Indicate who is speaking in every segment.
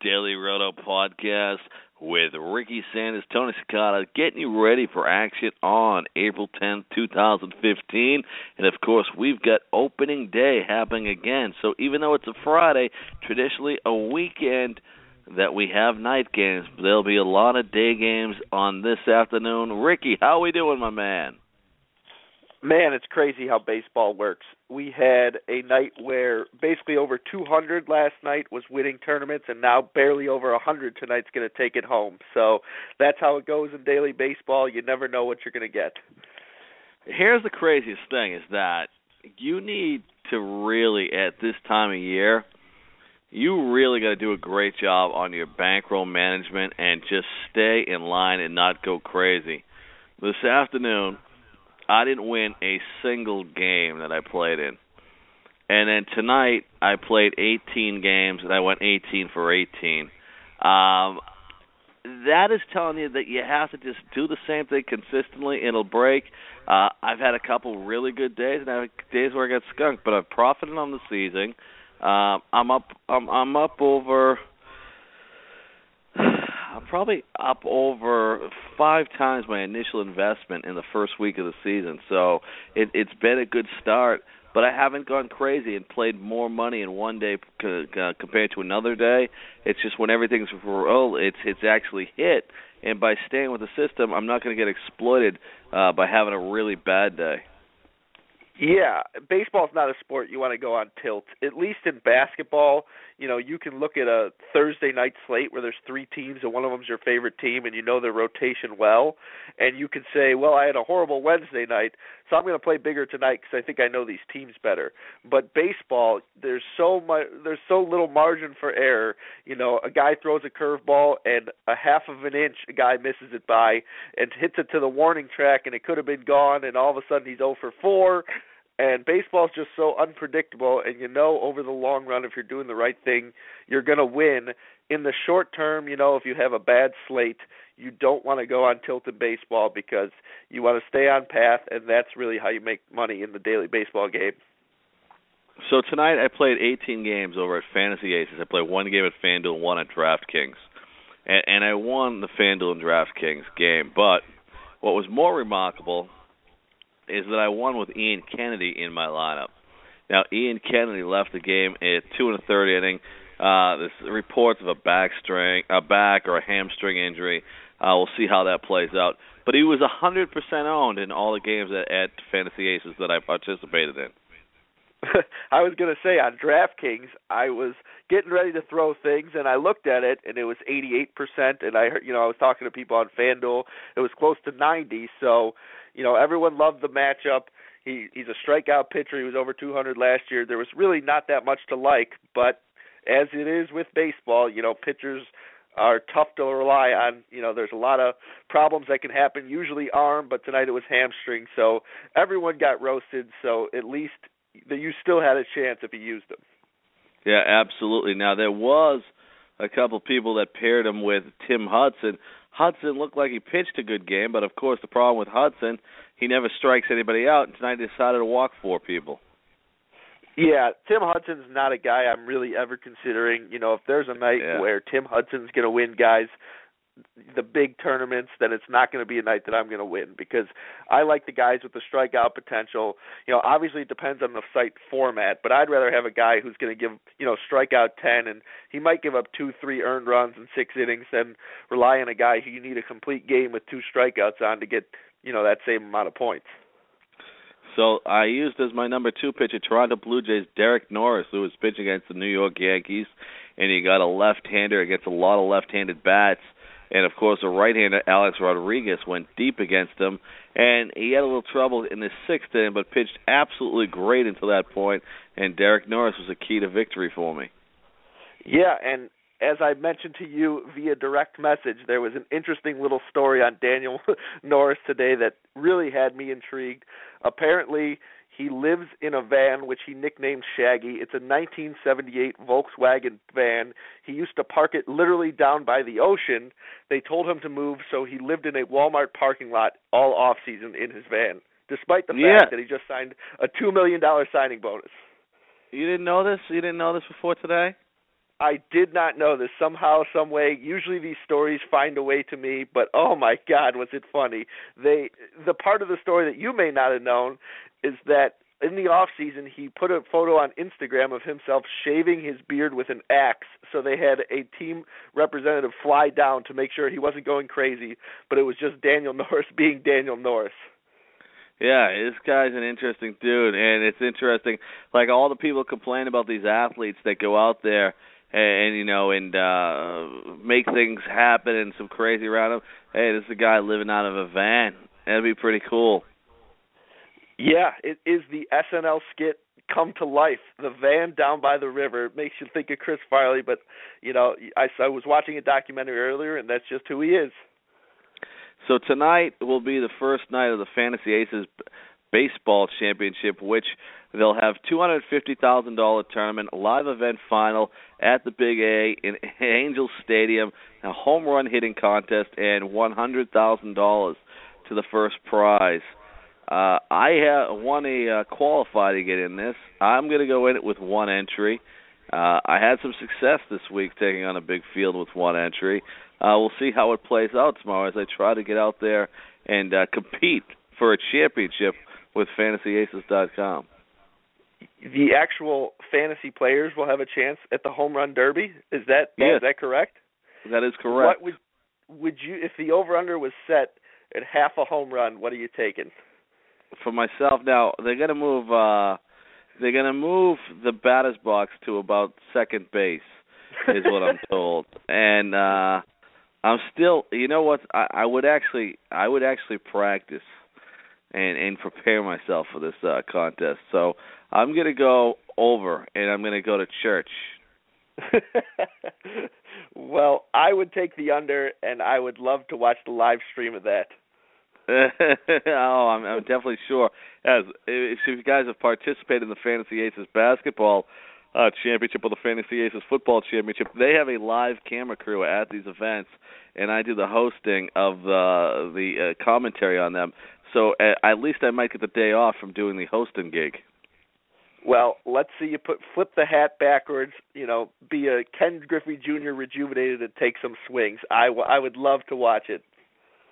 Speaker 1: Daily Roto Podcast with Ricky Sanders, Tony Cincotta, getting you ready for action on April 10th, 2015. And of course, we've got opening day happening again. So even though it's a Friday, traditionally a weekend that we have night games, there'll be a lot of day games on this afternoon. Ricky, how are we doing, my man?
Speaker 2: Man, it's crazy how baseball works. We had a night where basically over 200 last night was winning tournaments, and now barely over 100 tonight's going to take it home. So that's how it goes in daily baseball. You never know what you're going to get.
Speaker 1: Here's the craziest thing: is that you need to really at this time of year, you really got to do a great job on your bankroll management and just stay in line and not go crazy. This afternoon I didn't win a single game that I played in. And then tonight I played 18 games and I went 18 for 18. Um, that is telling you that you have to just do the same thing consistently. It'll break. Uh, I've had a couple really good days, and I have days where I got skunked, but I've profited on the season. Uh, I'm up. I'm, I'm up over I'm probably up over five times my initial investment in the first week of the season. So it, it's been a good start, but I haven't gone crazy and played more money in one day c- uh, compared to another day. It's just when everything's roll, it's it's actually hit. And by staying with the system, I'm not going to get exploited uh, by having a really bad day.
Speaker 2: Yeah, baseball's not a sport you want to go on tilt. At least in basketball, you know, you can look at a Thursday night slate where there's three teams and one of them's your favorite team and you know their rotation well, and you can say, "Well, I had a horrible Wednesday night, so I'm going to play bigger tonight because I think I know these teams better." But baseball, there's so much there's so little margin for error. You know, a guy throws a curveball and a half of an inch a guy misses it by and hits it to the warning track and it could have been gone and all of a sudden he's 0 for 4 and baseball's just so unpredictable, and you know over the long run, if you're doing the right thing, you're going to win. In the short term, you know, if you have a bad slate, you don't want to go on tilt in baseball because you want to stay on path, and that's really how you make money in the daily baseball game.
Speaker 1: So tonight I played 18 games over at Fantasy Aces. I played one game at FanDuel, one at DraftKings, and, and I won the FanDuel and DraftKings game. But what was more remarkable is that I won with Ian Kennedy in my lineup. Now, Ian Kennedy left the game at two and a third inning. Uh, there's reports of a back string, a back or a hamstring injury. Uh, we'll see how that plays out. But he was a 100% owned in all the games at, at Fantasy Aces that I participated in.
Speaker 2: I was going to say on DraftKings, I was getting ready to throw things, and I looked at it, and it was 88%. And I heard, you know, I was talking to people on FanDuel, it was close to 90. So you know, everyone loved the matchup. He he's a strikeout pitcher. He was over 200 last year. There was really not that much to like, but as it is with baseball, you know, pitchers are tough to rely on. You know, there's a lot of problems that can happen. Usually arm, but tonight it was hamstring. So everyone got roasted. So at least you still had a chance if you used them.
Speaker 1: Yeah, absolutely. Now there was a couple people that paired him with Tim Hudson. Hudson looked like he pitched a good game, but of course the problem with Hudson, he never strikes anybody out. And tonight he decided to walk four people.
Speaker 2: Yeah, Tim Hudson's not a guy I'm really ever considering. You know, if there's a night
Speaker 1: yeah.
Speaker 2: where Tim Hudson's going to win, guys, the big tournaments, then it's not going to be a night that I'm going to win because I like the guys with the strikeout potential. You know, obviously it depends on the site format, but I'd rather have a guy who's going to give, you know, strikeout 10 and he might give up 2 3 earned runs in 6 innings than rely on a guy who you need a complete game with two strikeouts on to get, you know, that same amount of points.
Speaker 1: So I used as my number two pitcher Toronto Blue Jays Derek Norris, who was pitching against the New York Yankees, and he got a left-hander against a lot of left-handed bats. And of course, the right-hander Alex Rodriguez went deep against him, and he had a little trouble in the sixth inning, but pitched absolutely great until that point. And Derek Norris was a key to victory for me.
Speaker 2: Yeah, and as I mentioned to you via direct message, there was an interesting little story on Daniel Norris today that really had me intrigued. Apparently, he lives in a van which he nicknamed Shaggy. It's a 1978 Volkswagen van. He used to park it literally down by the ocean. They told him to move, so he lived in a Walmart parking lot all off season in his van, despite the fact
Speaker 1: yeah.
Speaker 2: that he just signed a two million dollar signing bonus.
Speaker 1: You didn't know this? You didn't know this before today?
Speaker 2: I did not know this. Somehow, some way. Usually these stories find a way to me, but oh my God, was it funny! They the part of the story that you may not have known is that in the off season he put a photo on Instagram of himself shaving his beard with an axe. So they had a team representative fly down to make sure he wasn't going crazy, but it was just Daniel Norris being Daniel Norris.
Speaker 1: Yeah, this guy's an interesting dude, and it's interesting. Like all the people complain about these athletes that go out there and, and you know and uh make things happen and some crazy around him. Hey, this is a guy living out of a van. That'd be pretty cool.
Speaker 2: Yeah, it is the SNL skit come to life. The van down by the river it makes you think of Chris Farley, but you know, I, I was watching a documentary earlier, and that's just who he is.
Speaker 1: So tonight will be the first night of the Fantasy Aces baseball championship, which they'll have two hundred fifty thousand dollar tournament, live event final at the Big A in Angel Stadium, a home run hitting contest, and one hundred thousand dollars to the first prize. Uh, I have won a uh, qualify to get in this. I'm going to go in it with one entry. Uh, I had some success this week taking on a big field with one entry. Uh, we'll see how it plays out tomorrow as I try to get out there and uh, compete for a championship with FantasyAces.com.
Speaker 2: The actual fantasy players will have a chance at the home run derby. Is that
Speaker 1: yes.
Speaker 2: is that correct?
Speaker 1: That is correct.
Speaker 2: What would would you if the over under was set at half a home run? What are you taking?
Speaker 1: For myself, now they're gonna move. uh They're gonna move the batter's box to about second base, is what I'm told, and. uh I'm still, you know what? I, I would actually, I would actually practice and and prepare myself for this uh contest. So I'm gonna go over, and I'm gonna go to church.
Speaker 2: well, I would take the under, and I would love to watch the live stream of that.
Speaker 1: oh, I'm, I'm definitely sure. As if you guys have participated in the Fantasy Aces basketball uh, championship or the Fantasy Aces football championship, they have a live camera crew at these events, and I do the hosting of the the uh, commentary on them. So uh, at least I might get the day off from doing the hosting gig.
Speaker 2: Well, let's see you put flip the hat backwards. You know, be a Ken Griffey Jr. rejuvenated and take some swings. I, w- I would love to watch it.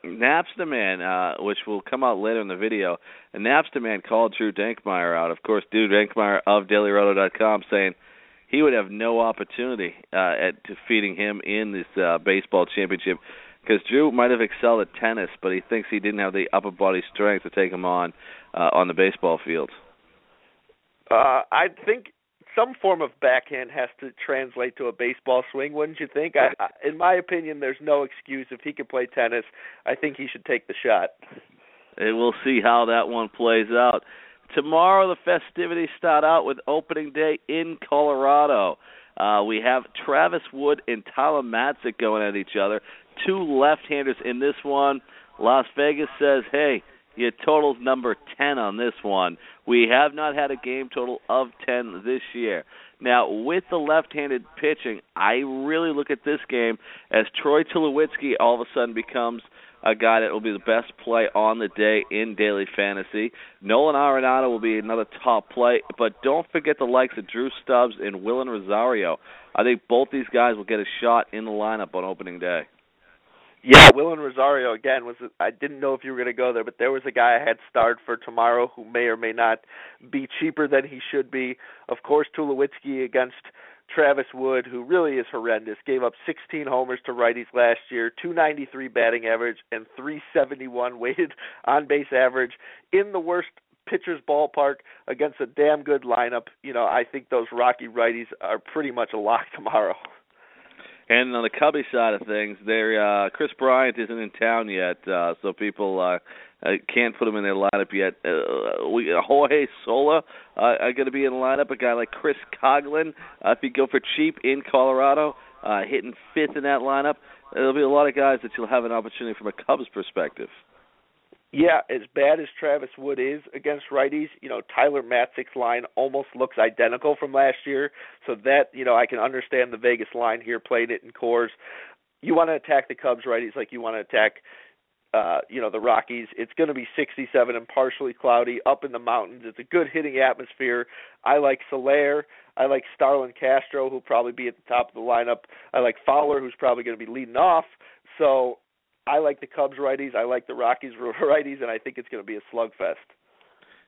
Speaker 1: Napster Man, uh, which will come out later in the video, and Napster Man called Drew Dinkmeyer out. Of course, Drew Dinkmeyer of DailyRoto.com saying he would have no opportunity uh, at defeating him in this uh, baseball championship because Drew might have excelled at tennis, but he thinks he didn't have the upper body strength to take him on uh, on the baseball field.
Speaker 2: Uh, I think some form of backhand has to translate to a baseball swing, wouldn't you think? I, I, in my opinion, there's no excuse if he can play tennis. I think he should take the shot.
Speaker 1: And we'll see how that one plays out. Tomorrow, the festivities start out with opening day in Colorado. Uh, we have Travis Wood and Tyler Matzek going at each other. Two left-handers in this one. Las Vegas says, "Hey, your total's number 10 on this one. We have not had a game total of 10 this year. Now, with the left-handed pitching, I really look at this game as Troy Tulowitzki all of a sudden becomes a guy that will be the best play on the day in daily fantasy. Nolan Arenado will be another top play, but don't forget the likes of Drew Stubbs and Wilin Rosario. I think both these guys will get a shot in the lineup on opening day.
Speaker 2: Yeah, Wilin Rosario again was. I didn't know if you were going to go there, but there was a guy I had starred for tomorrow who may or may not be cheaper than he should be. Of course, Tulowitzki against Travis Wood, who really is horrendous, gave up 16 homers to righties last year, 293 batting average, and 371 weighted on base average in the worst pitcher's ballpark against a damn good lineup. You know, I think those Rocky righties are pretty much a lock tomorrow.
Speaker 1: And on the Cubby side of things, there uh, Kris Bryant isn't in town yet, uh, so people uh, uh, can't put him in their lineup yet. Uh, we Jorge Soler uh, are going to be in the lineup. A guy like Chris Coghlan, uh, if you go for cheap in Colorado, uh, hitting fifth in that lineup. There'll be a lot of guys that you'll have an opportunity from a Cubs perspective
Speaker 2: yeah, as bad as Travis Wood is against righties, you know, Tyler Matzek's line almost looks identical from last year. So that, you know, I can understand the Vegas line here playing it in Coors. You want to attack the Cubs righties like you want to attack uh, you know, the Rockies. It's going to be 67 and partially cloudy up in the mountains. It's a good hitting atmosphere. I like Soler. I like Starlin Castro, who'll probably be at the top of the lineup. I like Fowler, who's probably going to be leading off. So I like the Cubs righties. I like the Rockies righties, and I think it's going to be a slugfest.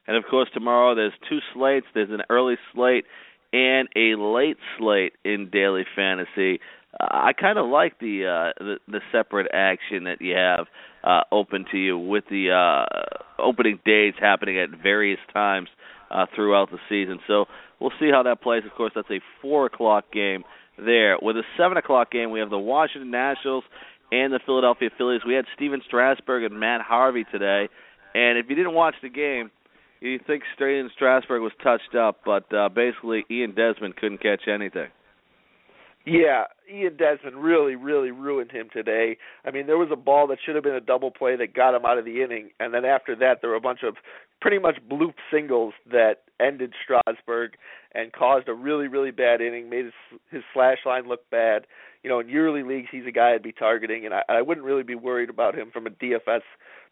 Speaker 1: And of course, tomorrow there's two slates. There's an early slate and a late slate in daily fantasy. Uh, I kind of like the, uh, the the separate action that you have uh, open to you with the uh, opening days happening at various times uh, throughout the season. So we'll see how that plays. Of course, that's a four o'clock game there. With a seven o'clock game, we have the Washington Nationals and the Philadelphia Phillies. We had Stephen Strasburg and Matt Harvey today, and if you didn't watch the game, you think Stephen Strasburg was touched up, but uh, basically Ian Desmond couldn't catch anything.
Speaker 2: Yeah, Ian Desmond really, really ruined him today. I mean, there was a ball that should have been a double play that got him out of the inning, and then after that, there were a bunch of pretty much bloop singles that ended Strasburg and caused a really, really bad inning, made his his slash line look bad. You know, in yearly leagues, he's a guy I'd be targeting, and I, I wouldn't really be worried about him from a DFS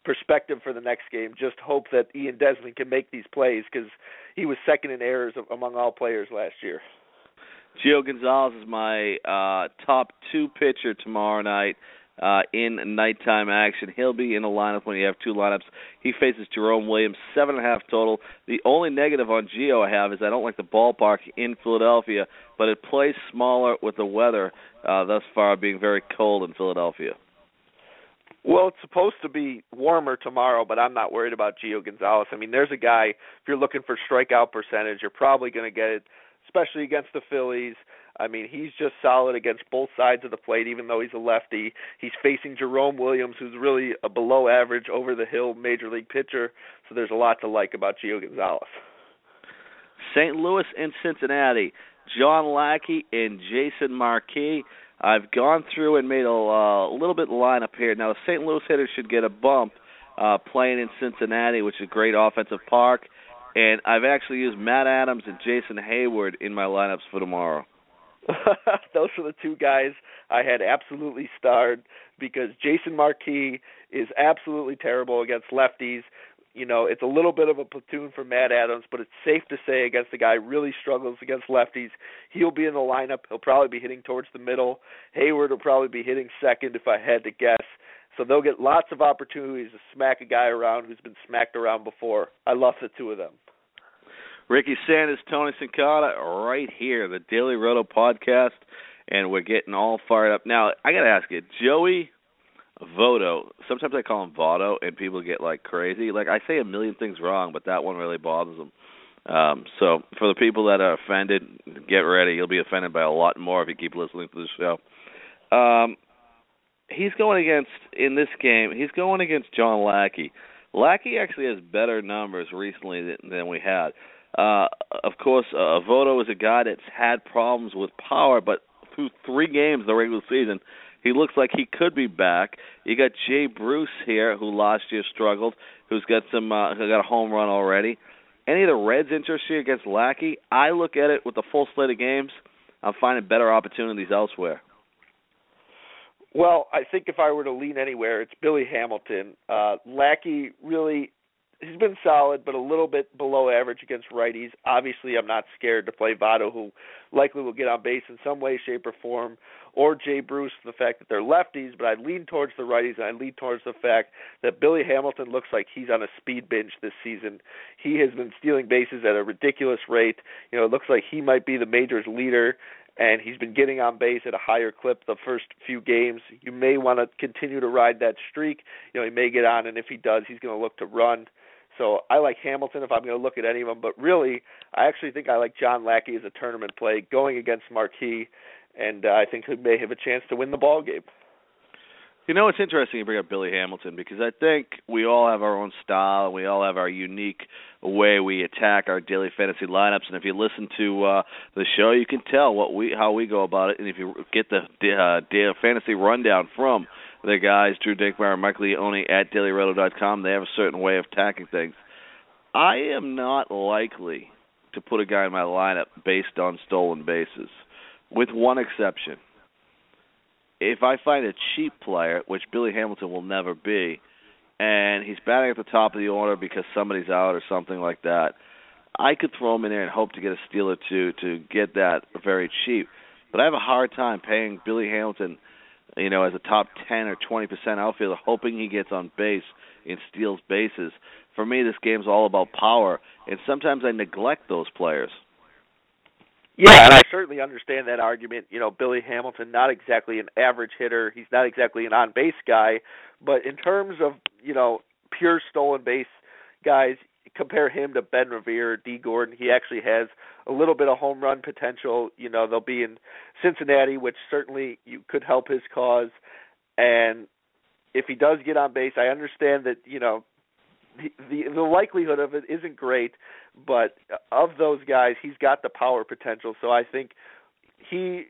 Speaker 2: perspective for the next game. Just hope that Ian Desmond can make these plays because he was second in errors among all players last year.
Speaker 1: Gio Gonzalez is my uh, top two pitcher tomorrow night uh, in nighttime action. He'll be in a lineup when you have two lineups. He faces Jerome Williams, seven and a half total. The only negative on Gio I have is I don't like the ballpark in Philadelphia, but it plays smaller with the weather uh, thus far being very cold in Philadelphia.
Speaker 2: Well, it's supposed to be warmer tomorrow, but I'm not worried about Gio Gonzalez. I mean, there's a guy. If you're looking for strikeout percentage, you're probably going to get it especially against the Phillies. I mean, he's just solid against both sides of the plate, even though he's a lefty. He's facing Jerome Williams, who's really a below average, over the hill major league pitcher. So there's a lot to like about Gio Gonzalez.
Speaker 1: St. Louis and Cincinnati. John Lackey and Jason Marquis. I've gone through and made a uh, little bit lineup here. Now, the St. Louis hitters should get a bump uh, playing in Cincinnati, which is a great offensive park. And I've actually used Matt Adams and Jason Heyward in my lineups for tomorrow.
Speaker 2: Those are the two guys I had absolutely starred because Jason Marquis is absolutely terrible against lefties. You know, it's a little bit of a platoon for Matt Adams, but it's safe to say against a guy really struggles against lefties, he'll be in the lineup. He'll probably be hitting towards the middle. Heyward will probably be hitting second if I had to guess. So they'll get lots of opportunities to smack a guy around who's been smacked around before. I love the two of them.
Speaker 1: Ricky Sanders, Tony Cincotta, right here, the Daily Roto podcast, and we're getting all fired up. Now, I got to ask you, Joey Votto, sometimes I call him Voto, and people get like crazy. Like, I say a million things wrong, but that one really bothers them. Um, so, for the people that are offended, get ready. You'll be offended by a lot more if you keep listening to the show. Um, he's going against, in this game, he's going against John Lackey. Lackey actually has better numbers recently than, than we had. Uh, of course, uh, Votto is a guy that's had problems with power, but through three games the regular season, he looks like he could be back. You got Jay Bruce here, who last year struggled, who's got some, uh, who got a home run already. Any of the Reds' interest here against Lackey? I look at it with the full slate of games. I'm finding better opportunities elsewhere.
Speaker 2: Well, I think if I were to lean anywhere, it's Billy Hamilton. Uh, Lackey really he's been solid, but a little bit below average against righties. Obviously, I'm not scared to play Votto, who likely will get on base in some way, shape, or form, or Jay Bruce, the fact that they're lefties. But I lean towards the righties, and I lean towards the fact that Billy Hamilton looks like he's on a speed binge this season. He has been stealing bases at a ridiculous rate. You know, it looks like he might be the majors leader and he's been getting on base at a higher clip the first few games. You may want to continue to ride that streak. You know, he may get on, and if he does, he's going to look to run. So I like Hamilton if I'm going to look at any of them. But really, I actually think I like John Lackey as a tournament play going against Marquis, and uh, I think he may have a chance to win the ball game.
Speaker 1: You know, it's interesting you bring up Billy Hamilton because I think we all have our own style and we all have our unique way we attack our daily fantasy lineups. And if you listen to uh, the show, you can tell what we how we go about it. And if you get the uh, daily fantasy rundown from the guys, Drew Dinkmeyer and Mike Leone at dailyroto.com, they have a certain way of attacking things. I am not likely to put a guy in my lineup based on stolen bases, with one exception if I find a cheap player, which Billy Hamilton will never be, and he's batting at the top of the order because somebody's out or something like that, I could throw him in there and hope to get a steal or two to get that very cheap. But I have a hard time paying Billy Hamilton, you know, as a top ten or twenty percent outfielder, hoping he gets on base and steals bases. For me, this game's all about power, and sometimes I neglect those players.
Speaker 2: Yeah, and I certainly understand that argument. You know, Billy Hamilton, not exactly an average hitter. He's not exactly an on base guy, but in terms of you know pure stolen base guys, compare him to Ben Revere, Dee Gordon. He actually has a little bit of home run potential. You know, they'll be in Cincinnati, which certainly you could help his cause. And if he does get on base, I understand that you know the, the the likelihood of it isn't great, but of those guys, he's got the power potential. So I think he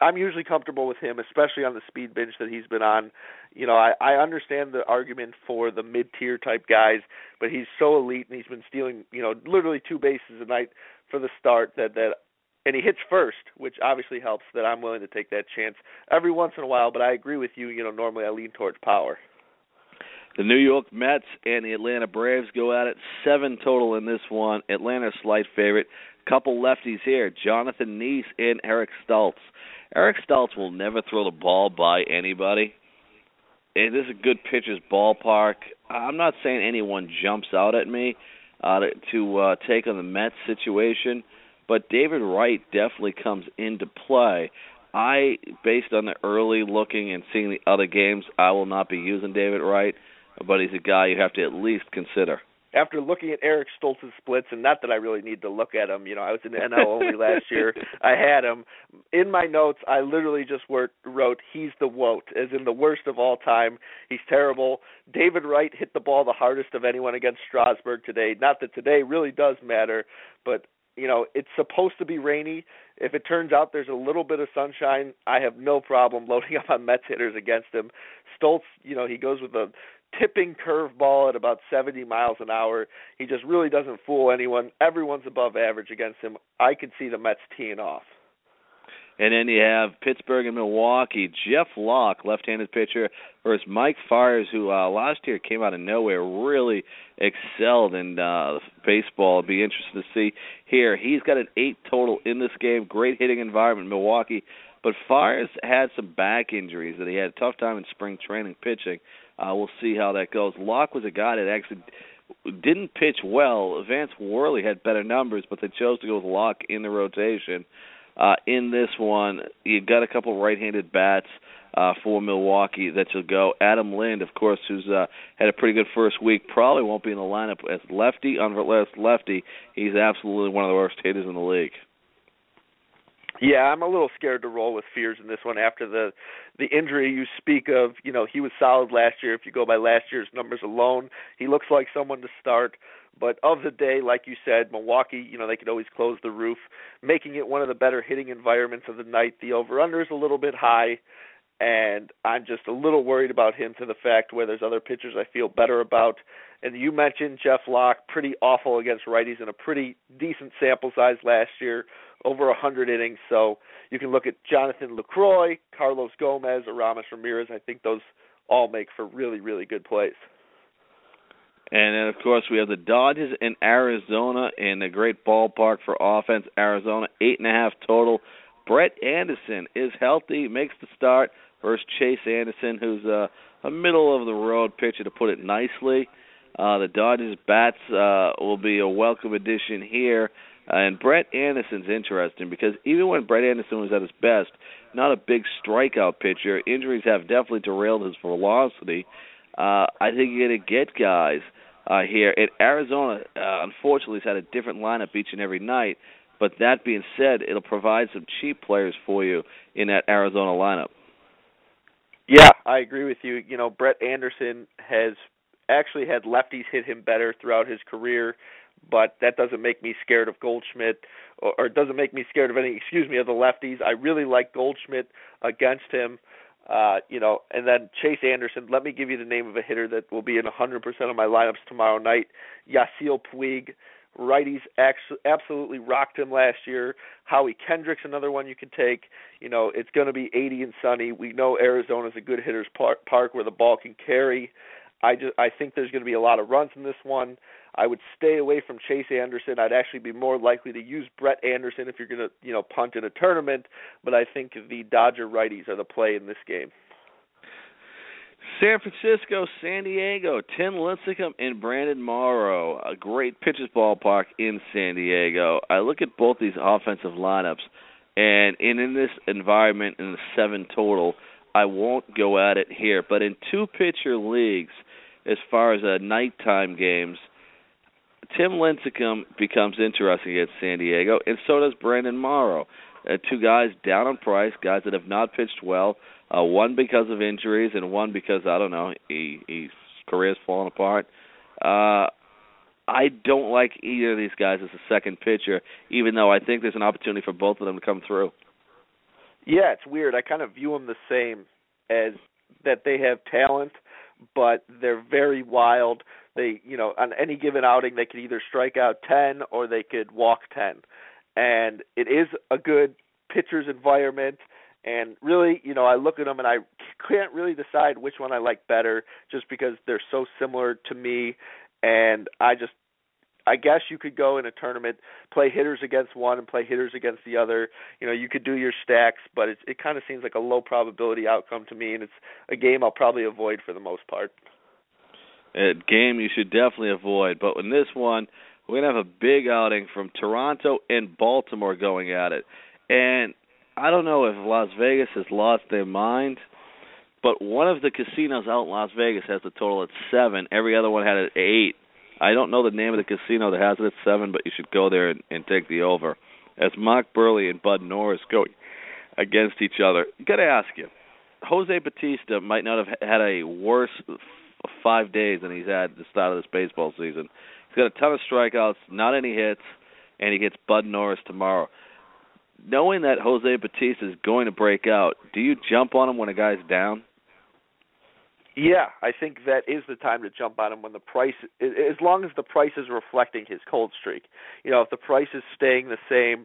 Speaker 2: I'm usually comfortable with him, especially on the speed bench that he's been on. You know, I, I understand the argument for the mid tier type guys, but he's so elite and he's been stealing, you know, literally two bases a night for the start that that and he hits first, which obviously helps that I'm willing to take that chance every once in a while, but I agree with you, you know, normally I lean towards power.
Speaker 1: The New York Mets and the Atlanta Braves go at it. Seven total in this one. Atlanta slight favorite. Couple lefties here. Jonathan Niese and Eric Stults. Eric Stults will never throw the ball by anybody. This is a good pitcher's ballpark. I'm not saying anyone jumps out at me uh, to, to uh, take on the Mets situation, but David Wright definitely comes into play. I, based on the early looking and seeing the other games, I will not be using David Wright but he's a guy you have to at least consider.
Speaker 2: After looking at Eric Stults's splits, and not that I really need to look at him, you know, I was in the NL only last year. I had him in my notes. I literally just wrote, wrote "He's the woat," as in the worst of all time. He's terrible. David Wright hit the ball the hardest of anyone against Strasburg today. Not that today really does matter, but you know, it's supposed to be rainy. If it turns out there's a little bit of sunshine, I have no problem loading up on Mets hitters against him. Stoltz, you know, he goes with a tipping curveball at about 70 miles an hour. He just really doesn't fool anyone. Everyone's above average against him. I could see the Mets teeing off.
Speaker 1: And then you have Pittsburgh and Milwaukee. Jeff Locke, left-handed pitcher, versus Mike Fiers, who uh, last year came out of nowhere, really excelled in uh, baseball. It'll be interesting to see here. He's got an eight total in this game. Great hitting environment, Milwaukee. But Fiers had some back injuries that he had a tough time in spring training pitching. Uh, we'll see how that goes. Locke was a guy that actually didn't pitch well. Vance Worley had better numbers, but they chose to go with Locke in the rotation. Uh, in this one, you've got a couple right-handed bats uh, for Milwaukee that you'll go. Adam Lind, of course, who's uh, had a pretty good first week, probably won't be in the lineup as lefty on lefty. He's absolutely one of the worst hitters in the league.
Speaker 2: Yeah, I'm a little scared to roll with Fiers in this one after the the injury you speak of. You know, he was solid last year. If you go by last year's numbers alone, he looks like someone to start. But of the day, like you said, Milwaukee, you know, they could always close the roof, making it one of the better hitting environments of the night. The over under is a little bit high, and I'm just a little worried about him to the fact where there's other pitchers I feel better about. And you mentioned Jeff Locke, pretty awful against righties in a pretty decent sample size last year over 100 innings. So you can look at Jonathan Lucroy, Carlos Gomez, Aramis Ramirez. I think those all make for really, really good plays.
Speaker 1: And then, of course, we have the Dodgers in Arizona in a great ballpark for offense. Arizona, eight and a half total. Brett Anderson is healthy, makes the start versus Chase Anderson, who's a, a middle of the road pitcher, to put it nicely. Uh, the Dodgers bats uh, will be a welcome addition here. Uh, and Brett Anderson's interesting because even when Brett Anderson was at his best, not a big strikeout pitcher, injuries have definitely derailed his velocity. Uh, I think you're going to get guys uh, here. And Arizona, uh, unfortunately, has had a different lineup each and every night. But that being said, it'll provide some cheap players for you in that Arizona lineup.
Speaker 2: Yeah, I agree with you. You know, Brett Anderson has actually had lefties hit him better throughout his career, but that doesn't make me scared of Goldschmidt or, or doesn't make me scared of any, excuse me, of the lefties. I really like Goldschmidt against him. Uh, you know, and then Chase Anderson. Let me give you the name of a hitter that will be in 100% of my lineups tomorrow night. Yasiel Puig. Righties absolutely rocked him last year. Howie Kendrick's another one you could take. You know, it's going to be 80 and sunny. We know Arizona's a good hitter's park, park where the ball can carry. I just I think there's going to be a lot of runs in this one. I would stay away from Chase Anderson. I'd actually be more likely to use Brett Anderson if you're going to, you know, punt in a tournament, but I think the Dodger righties are the play in this game.
Speaker 1: San Francisco, San Diego, Tim Lincecum and Brandon Morrow. A great pitchers ballpark in San Diego. I look at both these offensive lineups, and in, in this environment, in the seven total, I won't go at it here. But in two pitcher leagues, as far as uh, nighttime games, Tim Lincecum becomes interesting against San Diego, and so does Brandon Morrow. Uh, two guys down on price, guys that have not pitched well. Uh, one because of injuries, and one because I don't know, he his career's fallen apart. Uh, I don't like either of these guys as a second pitcher, even though I think there's an opportunity for both of them to come through.
Speaker 2: Yeah, it's weird. I kind of view them the same as that they have talent, but they're very wild. They, you know, on any given outing, they could either strike out 10 or they could walk 10. And it is a good pitcher's environment. And really, you know, I look at them and I can't really decide which one I like better just because they're so similar to me. And I just I guess you could go in a tournament, play hitters against one and play hitters against the other. You know, you could do your stacks, but it it kind of seems like a low probability outcome to me, and it's a game I'll probably avoid for the most part.
Speaker 1: A game you should definitely avoid, but in this one, we're gonna have a big outing from Toronto and Baltimore going at it, and I don't know if Las Vegas has lost their mind, but one of the casinos out in Las Vegas has the total at seven. Every other one had it at eight I don't know the name of the casino that has it at seven, but you should go there and, and take the over. As Mark Buehrle and Bud Norris go against each other, got to ask you, Jose Bautista might not have had a worse five days than he's had at the start of this baseball season. He's got a ton of strikeouts, not any hits, and he gets Bud Norris tomorrow. Knowing that Jose Bautista is going to break out, do you jump on him when a guy's down?
Speaker 2: Yeah, I think that is the time to jump on him when the price, as long as the price is reflecting his cold streak. You know, if the price is staying the same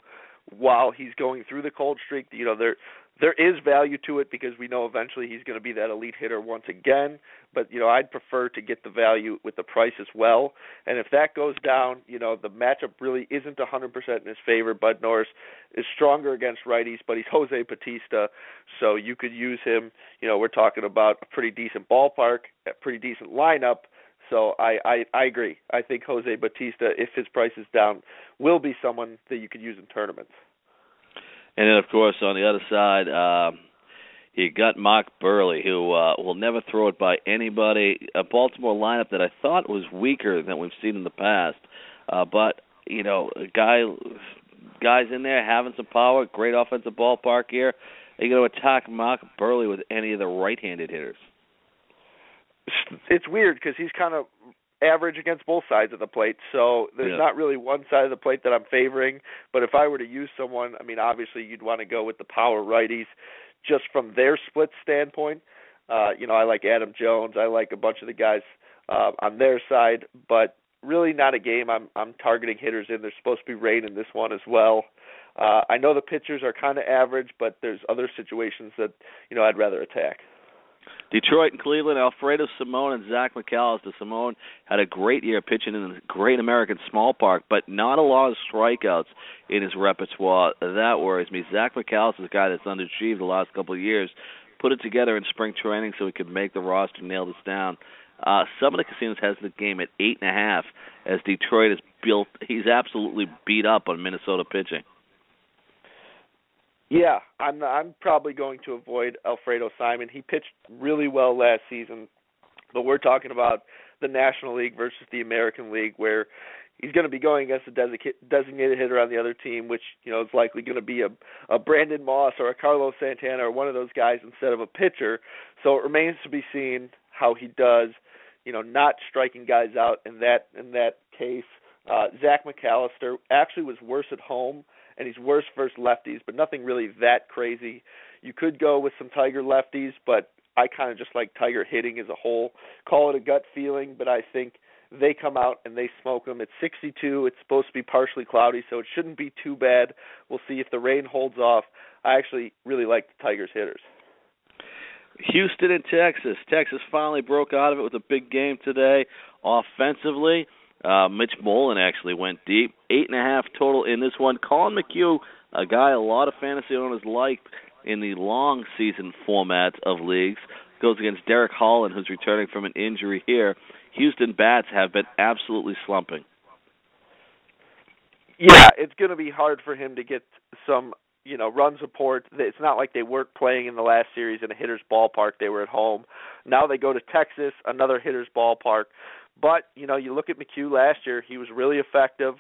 Speaker 2: while he's going through the cold streak, you know, there there is value to it because we know eventually he's going to be that elite hitter once again. But you know, I'd prefer to get the value with the price as well. And if that goes down, you know, the matchup really isn't 100% in his favor. Bud Norris is stronger against righties, but he's Jose Bautista, so you could use him. You know, we're talking about a pretty decent ballpark, a pretty decent lineup. So I, I I agree. I think Jose Bautista, if his price is down, will be someone that you could use in tournaments.
Speaker 1: And then, of course, on the other side, um, you got Mark Buehrle, who uh, will never throw it by anybody. A Baltimore lineup that I thought was weaker than we've seen in the past, uh, but you know, guy, guys in there having some power, great offensive ballpark here. Are you going to attack Mark Buehrle with any of the right-handed hitters?
Speaker 2: It's weird because he's kind of average against both sides of the plate. So there's yeah. not really one side of the plate that I'm favoring. But if I were to use someone, I mean, obviously you'd want to go with the power righties, just from their split standpoint. Uh, you know, I like Adam Jones. I like a bunch of the guys uh, on their side, but really not a game I'm I'm targeting hitters in. There's supposed to be rain in this one as well. Uh, I know the pitchers are kind of average, but there's other situations that you know I'd rather attack.
Speaker 1: Detroit and Cleveland, Alfredo Simon and Zach McAllister. Simon had a great year pitching in the Great American Small Park, but not a lot of strikeouts in his repertoire. That worries me. Zach McAllister is a guy that's underachieved the last couple of years. Put it together in spring training so he could make the roster, nail this down. Uh, some of the casinos has the game at eight and a half, as Detroit is built. He's absolutely beat up on Minnesota pitching.
Speaker 2: Yeah, I'm I'm probably going to avoid Alfredo Simon. He pitched really well last season, but we're talking about the National League versus the American League, where he's going to be going against a designated hitter on the other team, which you know is likely going to be a a Brandon Moss or a Carlos Santana or one of those guys instead of a pitcher. So it remains to be seen how he does. You know, not striking guys out in that in that case. Uh, Zach McAllister actually was worse at home and he's worse versus lefties, but nothing really that crazy. You could go with some Tiger lefties, but I kind of just like Tiger hitting as a whole. Call it a gut feeling, but I think they come out and they smoke them. It's 62. It's supposed to be partially cloudy, so it shouldn't be too bad. We'll see if the rain holds off. I actually really like the Tigers hitters.
Speaker 1: Houston and Texas. Texas finally broke out of it with a big game today offensively. Uh, Mitch Moreland actually went deep. Eight and a half total in this one. Collin McHugh, a guy a lot of fantasy owners like in the long season format of leagues, goes against Derek Holland, who's returning from an injury here. Houston bats have been absolutely slumping.
Speaker 2: Yeah, it's going to be hard for him to get some, you know, run support. It's not like they weren't playing in the last series in a hitter's ballpark. They were at home. Now they go to Texas, another hitter's ballpark. But you know, you look at McHugh last year; he was really effective.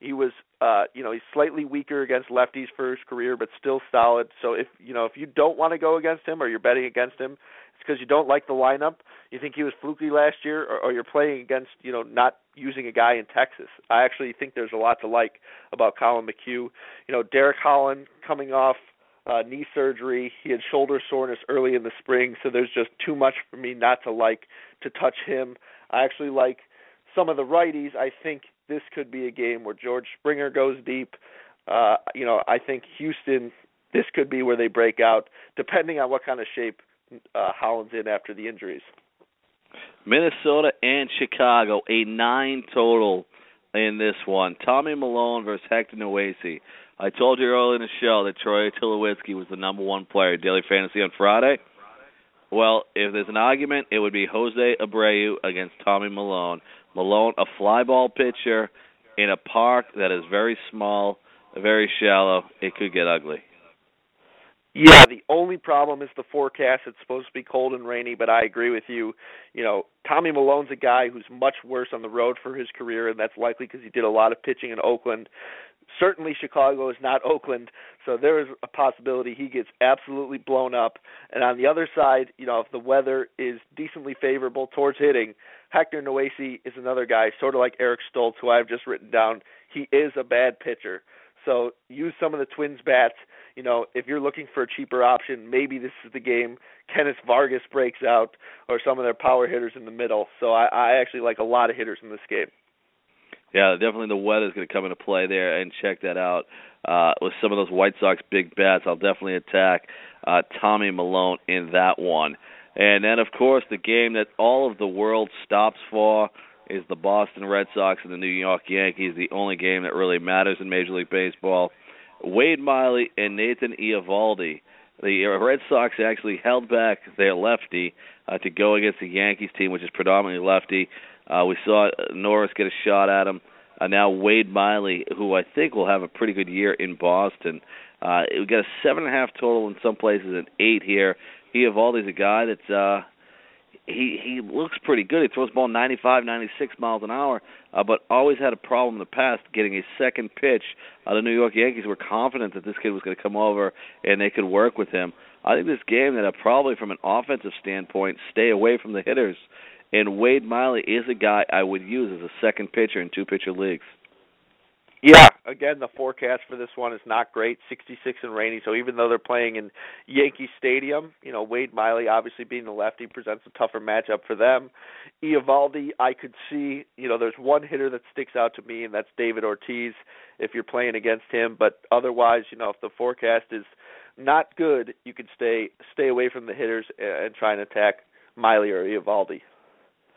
Speaker 2: He was, uh, you know, he's slightly weaker against lefties for his career, but still solid. So if you know if you don't want to go against him or you're betting against him, it's because you don't like the lineup. You think he was fluky last year, or, or you're playing against, you know, not using a guy in Texas. I actually think there's a lot to like about Collin McHugh. You know, Derek Holland coming off uh, knee surgery. He had shoulder soreness early in the spring, so there's just too much for me not to like to touch him. I actually like some of the righties. I think this could be a game where George Springer goes deep. Uh, you know, I think Houston. This could be where they break out, depending on what kind of shape uh, Holland's in after the injuries.
Speaker 1: Minnesota and Chicago, a nine total in this one. Tommy Milone versus Hector Noesi. I told you earlier in the show that Troy Tulowitzki was the number one player at Daily Fantasy on Friday. Well, if there's an argument, it would be Jose Abreu against Tommy Milone. Milone, a fly ball pitcher in a park that is very small, very shallow. It could get ugly.
Speaker 2: Yeah, the only problem is the forecast. It's supposed to be cold and rainy, but I agree with you. You know, Tommy Milone's a guy who's much worse on the road for his career, and that's likely because he did a lot of pitching in Oakland certainly Chicago is not Oakland, so there is a possibility he gets absolutely blown up. And on the other side, you know, if the weather is decently favorable towards hitting, Hector Noesi is another guy, sort of like Eric Stults, who I've just written down. He is a bad pitcher. So use some of the Twins bats. You know, if you're looking for a cheaper option, maybe this is the game Kennys Vargas breaks out, or some of their power hitters in the middle. So I, I actually like a lot of hitters in this game
Speaker 1: yeah, definitely the weather's going to come into play there, and check that out. Uh, with some of those White Sox big bats, I'll definitely attack uh, Tommy Milone in that one. And then, of course, the game that all of the world stops for is the Boston Red Sox and the New York Yankees, the only game that really matters in Major League Baseball. Wade Miley and Nathan Eovaldi. The Red Sox actually held back their lefty uh, to go against the Yankees team, which is predominantly lefty. Uh, we saw Norris get a shot at him. Uh, now Wade Miley, who I think will have a pretty good year in Boston. Uh, we got a seven and a half total in some places, and eight here. Eovaldi's a guy that's uh, he he looks pretty good. He throws the ball 95, 96 miles an hour, uh, but always had a problem in the past getting a second pitch. Uh, the New York Yankees were confident that this kid was going to come over and they could work with him. I think this game that uh, probably from an offensive standpoint, stay away from the hitters and Wade Miley is a guy I would use as a second pitcher in two pitcher leagues.
Speaker 2: Yeah, again, the forecast for this one is not great. 66 and rainy. So even though they're playing in Yankee Stadium, you know Wade Miley, obviously being the lefty, presents a tougher matchup for them. Eovaldi, I could see. You know, there's one hitter that sticks out to me, and that's David Ortiz. If you're playing against him, but otherwise, you know, if the forecast is not good, you can stay stay away from the hitters and try and attack Miley or Eovaldi.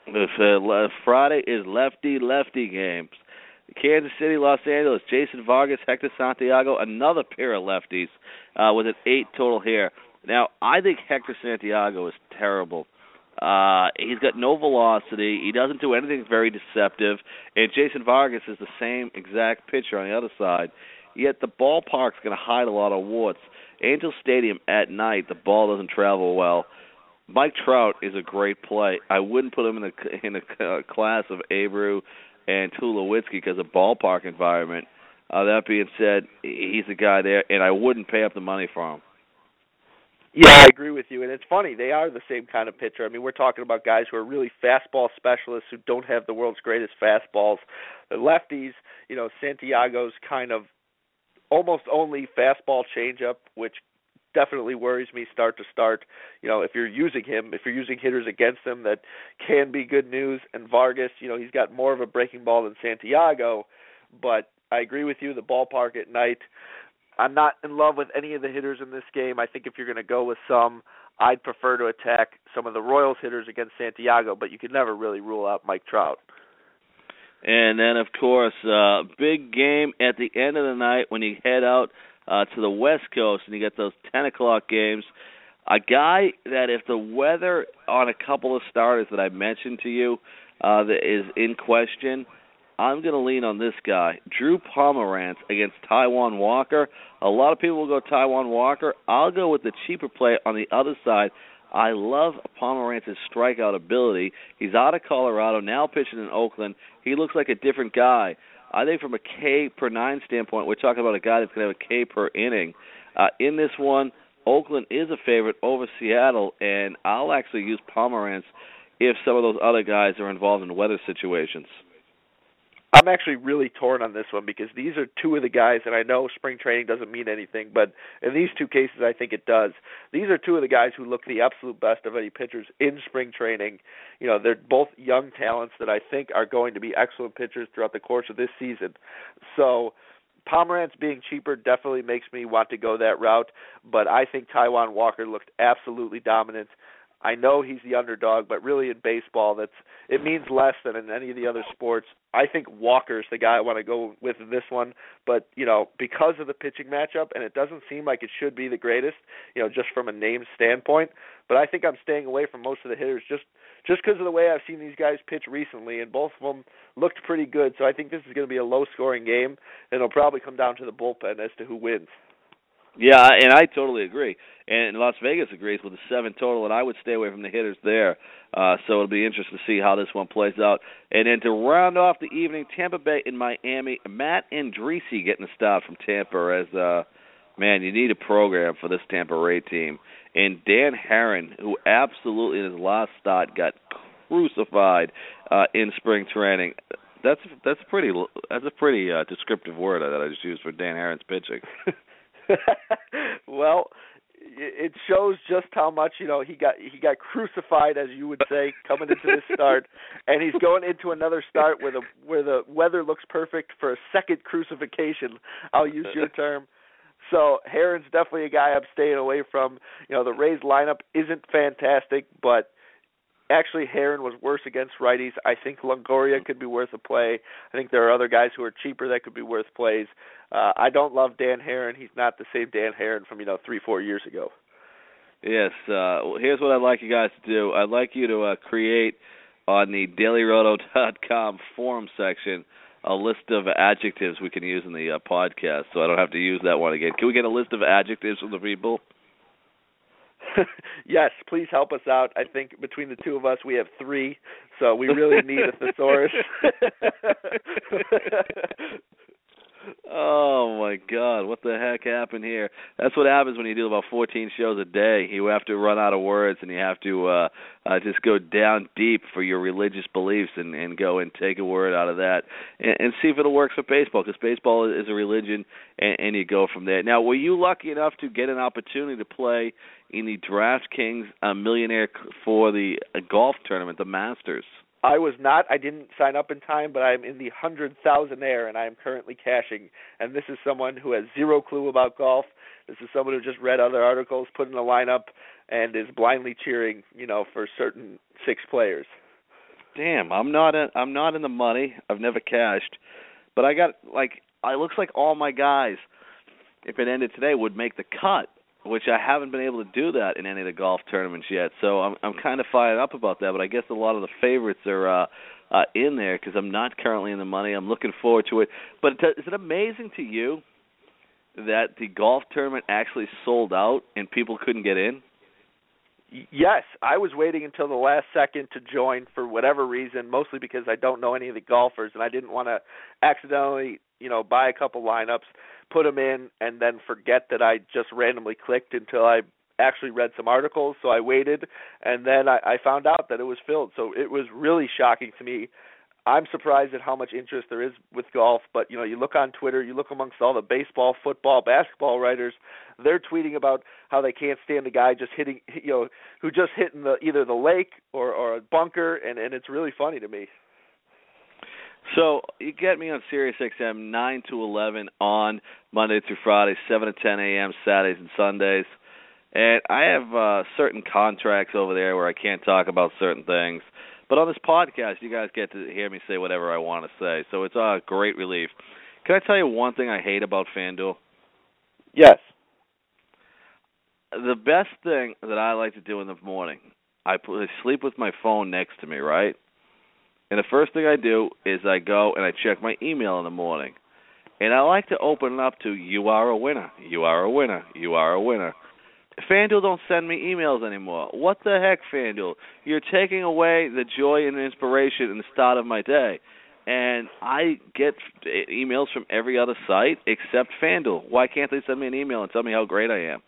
Speaker 1: Uh, Friday is lefty lefty games. Kansas City, Los Angeles, Jason Vargas, Hector Santiago, another pair of lefties uh, with an eight total here. Now, I think Hector Santiago is terrible. Uh, he's got no velocity. He doesn't do anything very deceptive. And Jason Vargas is the same exact pitcher on the other side. Yet the ballpark's going to hide a lot of warts. Angel Stadium at night, the ball doesn't travel well. Mike Trout is a great play. I wouldn't put him in a in a class of Abreu and Tulowitzki because of ballpark environment. Uh, that being said, he's a guy there, and I wouldn't pay up the money for him.
Speaker 2: Yeah, I agree with you, and it's funny they are the same kind of pitcher. I mean, we're talking about guys who are really fastball specialists who don't have the world's greatest fastballs. The lefties, you know, Santiago's kind of almost only fastball changeup, which definitely worries me start to start. You know, if you're using him, if you're using hitters against him, that can be good news. And Vargas, you know, he's got more of a breaking ball than Santiago, but I agree with you. The ballpark at night. I'm not in love with any of the hitters in this game. I think if you're going to go with some, I'd prefer to attack some of the Royals hitters against Santiago, but you can never really rule out Mike Trout.
Speaker 1: And then, of course, uh, big game at the end of the night when you head out uh, to the West Coast, and you get those 10 o'clock games. A guy that, if the weather on a couple of starters that I mentioned to you uh, that is in question, I'm going to lean on this guy, Drew Pomeranz against Taijuan Walker. A lot of people will go Taijuan Walker. I'll go with the cheaper play on the other side. I love Pomeranz's strikeout ability. He's out of Colorado, now pitching in Oakland. He looks like a different guy. I think from a K per nine standpoint, we're talking about a guy that's going to have a K per inning. Uh, in this one, Oakland is a favorite over Seattle, and I'll actually use Pomeranz if some of those other guys are involved in weather situations.
Speaker 2: I'm actually really torn on this one because these are two of the guys, and I know spring training doesn't mean anything, but in these two cases, I think it does. These are two of the guys who look the absolute best of any pitchers in spring training. You know, they're both young talents that I think are going to be excellent pitchers throughout the course of this season. So, Pomeranz being cheaper definitely makes me want to go that route, but I think Taijuan Walker looked absolutely dominant. I know he's the underdog, but really in baseball, that's it means less than in any of the other sports. I think Walker's the guy I want to go with in this one, but you know because of the pitching matchup, and it doesn't seem like it should be the greatest, you know, just from a name standpoint. But I think I'm staying away from most of the hitters just just because of the way I've seen these guys pitch recently, and both of them looked pretty good. So I think this is going to be a low-scoring game, and it'll probably come down to the bullpen as to who wins.
Speaker 1: Yeah, and I totally agree. And Las Vegas agrees with the seven total, and I would stay away from the hitters there. Uh, so it'll be interesting to see how this one plays out. And then to round off the evening, Tampa Bay in Miami. Matt Andriese getting a start from Tampa as uh, man, you need a program for this Tampa Ray team. And Dan Haren, who absolutely in his last start got crucified uh, in spring training. That's that's pretty that's a pretty uh, descriptive word that I just used for Dan Haren's pitching.
Speaker 2: well, it shows just how much you know he got he got crucified as you would say coming into this start. And he's going into another start where the where the weather looks perfect for a second crucifixion I'll use your term. So Haren's definitely a guy I'm staying away from. You know the Rays lineup isn't fantastic but actually Haren was worse against righties. I think Longoria could be worth a play. I think there are other guys who are cheaper that could be worth plays. Uh, I don't love Dan Haren. He's not the same Dan Haren from you know three four years ago.
Speaker 1: Yes. Uh, here's what I'd like you guys to do. I'd like you to uh, create on the dailyroto.com forum section a list of adjectives we can use in the uh, podcast, so I don't have to use that one again. Can we get a list of adjectives from the people?
Speaker 2: yes, please help us out. I think between the two of us, we have three, so we really need a thesaurus.
Speaker 1: Oh my God! What the heck happened here? That's what happens when you do about 14 shows a day. You have to run out of words, and you have to uh, uh, just go down deep for your religious beliefs, and, and go and take a word out of that, and, and see if it'll work for baseball. Because baseball is a religion, and, and you go from there. Now, were you lucky enough to get an opportunity to play in the DraftKings uh, Millionaire for the uh, golf tournament, the Masters?
Speaker 2: I was not. I didn't sign up in time, but I'm in the hundred thousandaire, and I am currently cashing. And this is someone who has zero clue about golf. This is someone who just read other articles, put in a lineup, and is blindly cheering, you know, for certain six players.
Speaker 1: Damn, I'm not. In, I'm not in the money. I've never cashed, but I got like. It looks like all my guys, if it ended today, would make the cut which I haven't been able to do that in any of the golf tournaments yet. So I'm I'm kind of fired up about that. But I guess a lot of the favorites are uh, uh, in there because I'm not currently in the money. I'm looking forward to it. But is it amazing to you that the golf tournament actually sold out and people couldn't get in?
Speaker 2: Yes, I was waiting until the last second to join for whatever reason, mostly because I don't know any of the golfers and I didn't want to accidentally, you know, buy a couple lineups put them in and then forget that I just randomly clicked until I actually read some articles. So I waited, and then I, I found out that it was filled. So it was really shocking to me. I'm surprised at how much interest there is with golf, but you know, you look on Twitter, you look amongst all the baseball, football, basketball writers, they're tweeting about how they can't stand the guy just hitting, you know, who just hit in the either the lake or or a bunker, and and it's really funny to me.
Speaker 1: So you get me on Sirius XM nine to eleven on Monday through Friday, seven to ten a.m. Saturdays and Sundays, and I have uh, certain contracts over there where I can't talk about certain things. But on this podcast, you guys get to hear me say whatever I want to say, so it's a great relief. Can I tell you one thing I hate about FanDuel?
Speaker 2: Yes.
Speaker 1: The best thing that I like to do in the morning, I sleep with my phone next to me, right? And the first thing I do is I go and I check my email in the morning. And I like to open it up to you are a winner, you are a winner, you are a winner. FanDuel don't send me emails anymore. What the heck, FanDuel? You're taking away the joy and inspiration in the start of my day. And I get emails from every other site except FanDuel. Why can't they send me an email and tell me how great I am?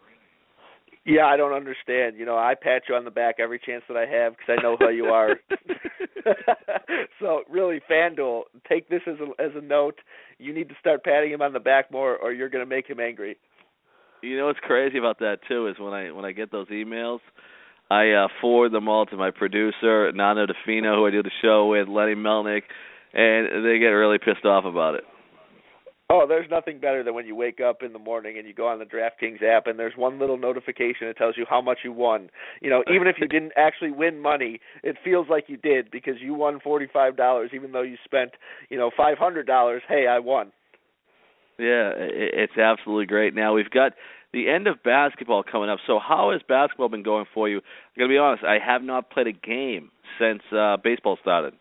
Speaker 2: Yeah, I don't understand. You know, I pat you on the back every chance that I have because I know how you are. so really, FanDuel, take this as a as a note. You need to start patting him on the back more, or you're going to make him angry.
Speaker 1: You know what's crazy about that too is when I when I get those emails, I uh, forward them all to my producer Nano Defino, who I do the show with, Lenny Melnick, and they get really pissed off about it.
Speaker 2: Oh, there's nothing better than when you wake up in the morning and you go on the DraftKings app and there's one little notification that tells you how much you won. You know, even if you didn't actually win money, it feels like you did because you won forty-five dollars, even though you spent, you know, five hundred dollars. Hey, I won.
Speaker 1: Yeah, it's absolutely great. Now we've got the end of basketball coming up. So how has basketball been going for you? I'm gonna be honest. I have not played a game since uh, baseball started.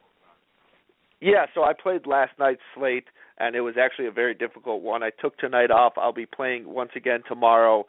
Speaker 2: Yeah, so I played last night's slate and it was actually a very difficult one. I took tonight off. I'll be playing once again tomorrow.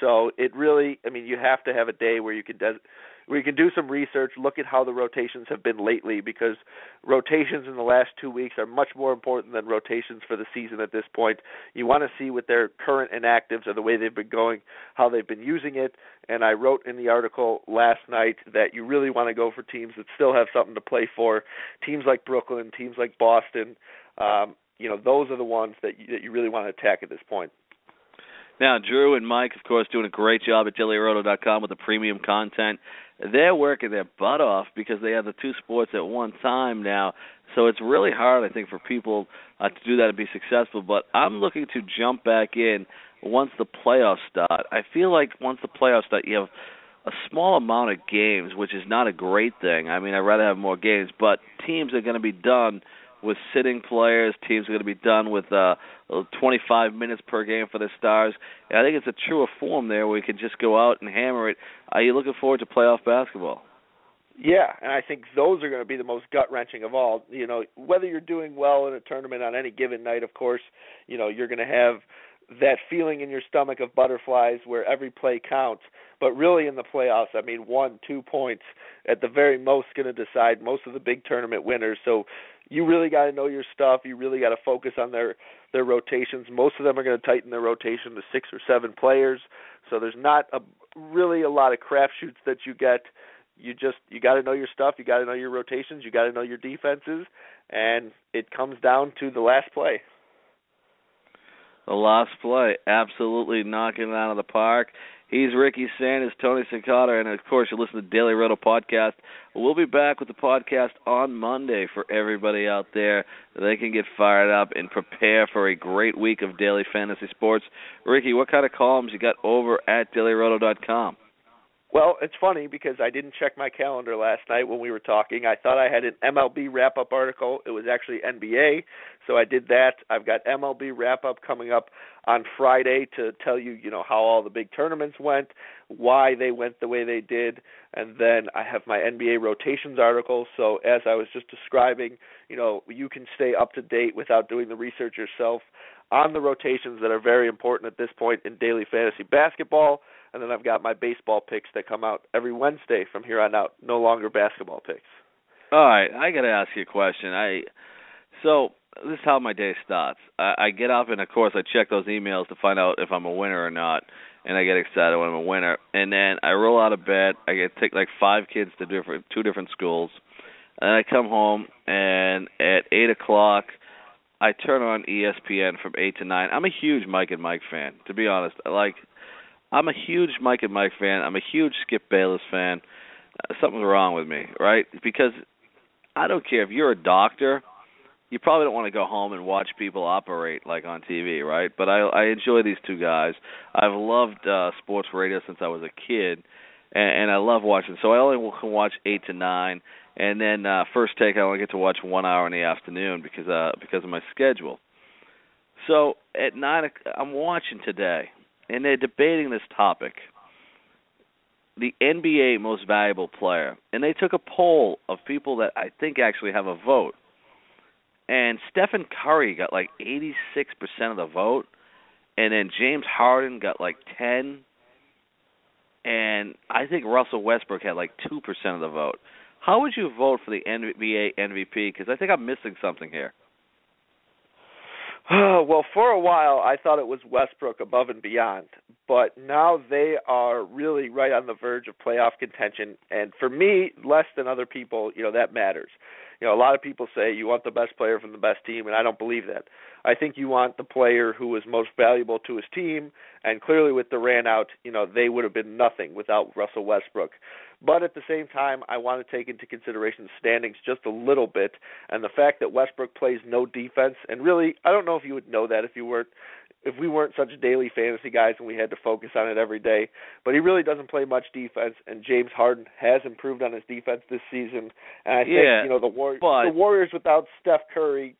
Speaker 2: So it really, I mean, you have to have a day where you can des- where you can do some research, look at how the rotations have been lately because rotations in the last 2 weeks are much more important than rotations for the season at this point. You want to see what their current inactives or the way they've been going, how they've been using it, and I wrote in the article last night that you really want to go for teams that still have something to play for. Teams like Brooklyn, teams like Boston, um, you know those are the ones that you, that you really want to attack at this point.
Speaker 1: Now, Drew and Mike, of course, doing a great job at DailyRoto.com with the premium content. They're working their butt off because they have the two sports at one time now. So it's really hard, I think, for people uh, to do that and be successful. But I'm looking to jump back in once the playoffs start. I feel like once the playoffs start, you have a small amount of games, which is not a great thing. I mean, I'd rather have more games, but teams are going to be done – with sitting players. Teams are going to be done with uh, 25 minutes per game for the stars. And I think it's a truer form there where we can just go out and hammer it. Are you looking forward to playoff basketball?
Speaker 2: Yeah, and I think those are going to be the most gut wrenching of all. You know, whether you're doing well in a tournament on any given night, of course, you know you're going to have that feeling in your stomach of butterflies where every play counts. But really, in the playoffs, I mean, one, two points at the very most going to decide most of the big tournament winners. So you really got to know your stuff. You really got to focus on their their rotations. Most of them are going to tighten their rotation to six or seven players. So there's not a really a lot of crapshoots that you get. You just you got to know your stuff. You got to know your rotations. You got to know your defenses, and it comes down to the last play.
Speaker 1: The last play, absolutely knocking it out of the park. He's Ricky Sanders, Tony Cincotta, and of course you listen to Daily Roto podcast. We'll be back with the podcast on Monday for everybody out there. They can get fired up and prepare for a great week of daily fantasy sports. Ricky, what kind of columns you got over at dailyroto.com?
Speaker 2: Well, it's funny because I didn't check my calendar last night when we were talking. I thought I had an MLB wrap up article. It was actually NBA, so I did that. I've got MLB wrap up coming up on Friday to tell you, you know, how all the big tournaments went, why they went the way they did, and then I have my NBA rotations article. So as I was just describing, you know, you can stay up to date without doing the research yourself on the rotations that are very important at this point in daily fantasy basketball and then I've got my baseball picks that come out every Wednesday from here on out. No longer basketball picks.
Speaker 1: All right, I got to ask you a question. I so this is how my day starts. I, I get up and of course I check those emails to find out if I'm a winner or not, and I get excited when I'm a winner. And then I roll out of bed. I get take like five kids to different two different schools, and I come home and at eight o'clock. I turn on ESPN from eight to nine. I'm a huge Mike and Mike fan, to be honest. I like I'm a huge Mike and Mike fan. I'm a huge Skip Bayless fan. Uh, something's wrong with me, right? Because I don't care if you're a doctor, you probably don't want to go home and watch people operate like on TV, right? But I I enjoy these two guys. I've loved uh sports radio since I was a kid, and, and I love watching. So I only can watch eight to nine, and then uh first take I only get to watch one hour in the afternoon because uh because of my schedule. So at nine, I'm watching today, and they're debating this topic the NBA most valuable player. And they took a poll of people that I think actually have a vote. And Stephen Curry got like 86% of the vote. And then James Harden got like 10. And I think Russell Westbrook had like 2% of the vote. How would you vote for the NBA MVP? Because I think I'm missing something here.
Speaker 2: well, for a while I thought it was Westbrook above and beyond, but now they are really right on the verge of playoff contention and for me less than other people, you know, that matters. You know, a lot of people say you want the best player from the best team and I don't believe that. I think you want the player who is most valuable to his team and clearly with Durant out, you know, they would have been nothing without Russell Westbrook. But at the same time, I want to take into consideration the standings just a little bit and the fact that Westbrook plays no defense. And really, I don't know if you would know that if you weren't if we weren't such daily fantasy guys and we had to focus on it every day. But he really doesn't play much defense, and James Harden has improved on his defense this season. And I think
Speaker 1: yeah,
Speaker 2: you know the War-
Speaker 1: but...
Speaker 2: the Warriors without Steph Curry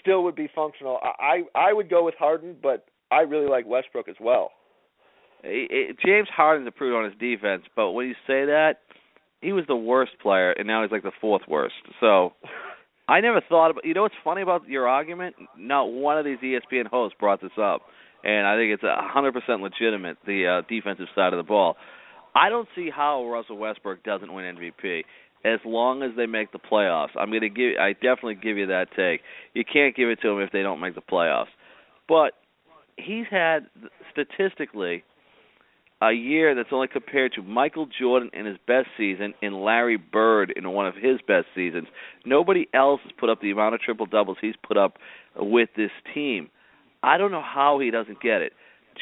Speaker 2: still would be functional. I I would go with Harden, but I really like Westbrook as well.
Speaker 1: James Harden's improved on his defense, but when you say that, he was the worst player, and now he's like the fourth worst. So I never thought about. You know what's funny about your argument? Not one of these ESPN hosts brought this up, and I think it's a hundred percent legitimate. The uh, defensive side of the ball. I don't see how Russell Westbrook doesn't win MVP as long as they make the playoffs. I'm going to give. I definitely give you that take. You can't give it to them if they don't make the playoffs. But he's had statistically a year that's only compared to Michael Jordan in his best season and Larry Bird in one of his best seasons. Nobody else has put up the amount of triple doubles he's put up with this team. I don't know how he doesn't get it.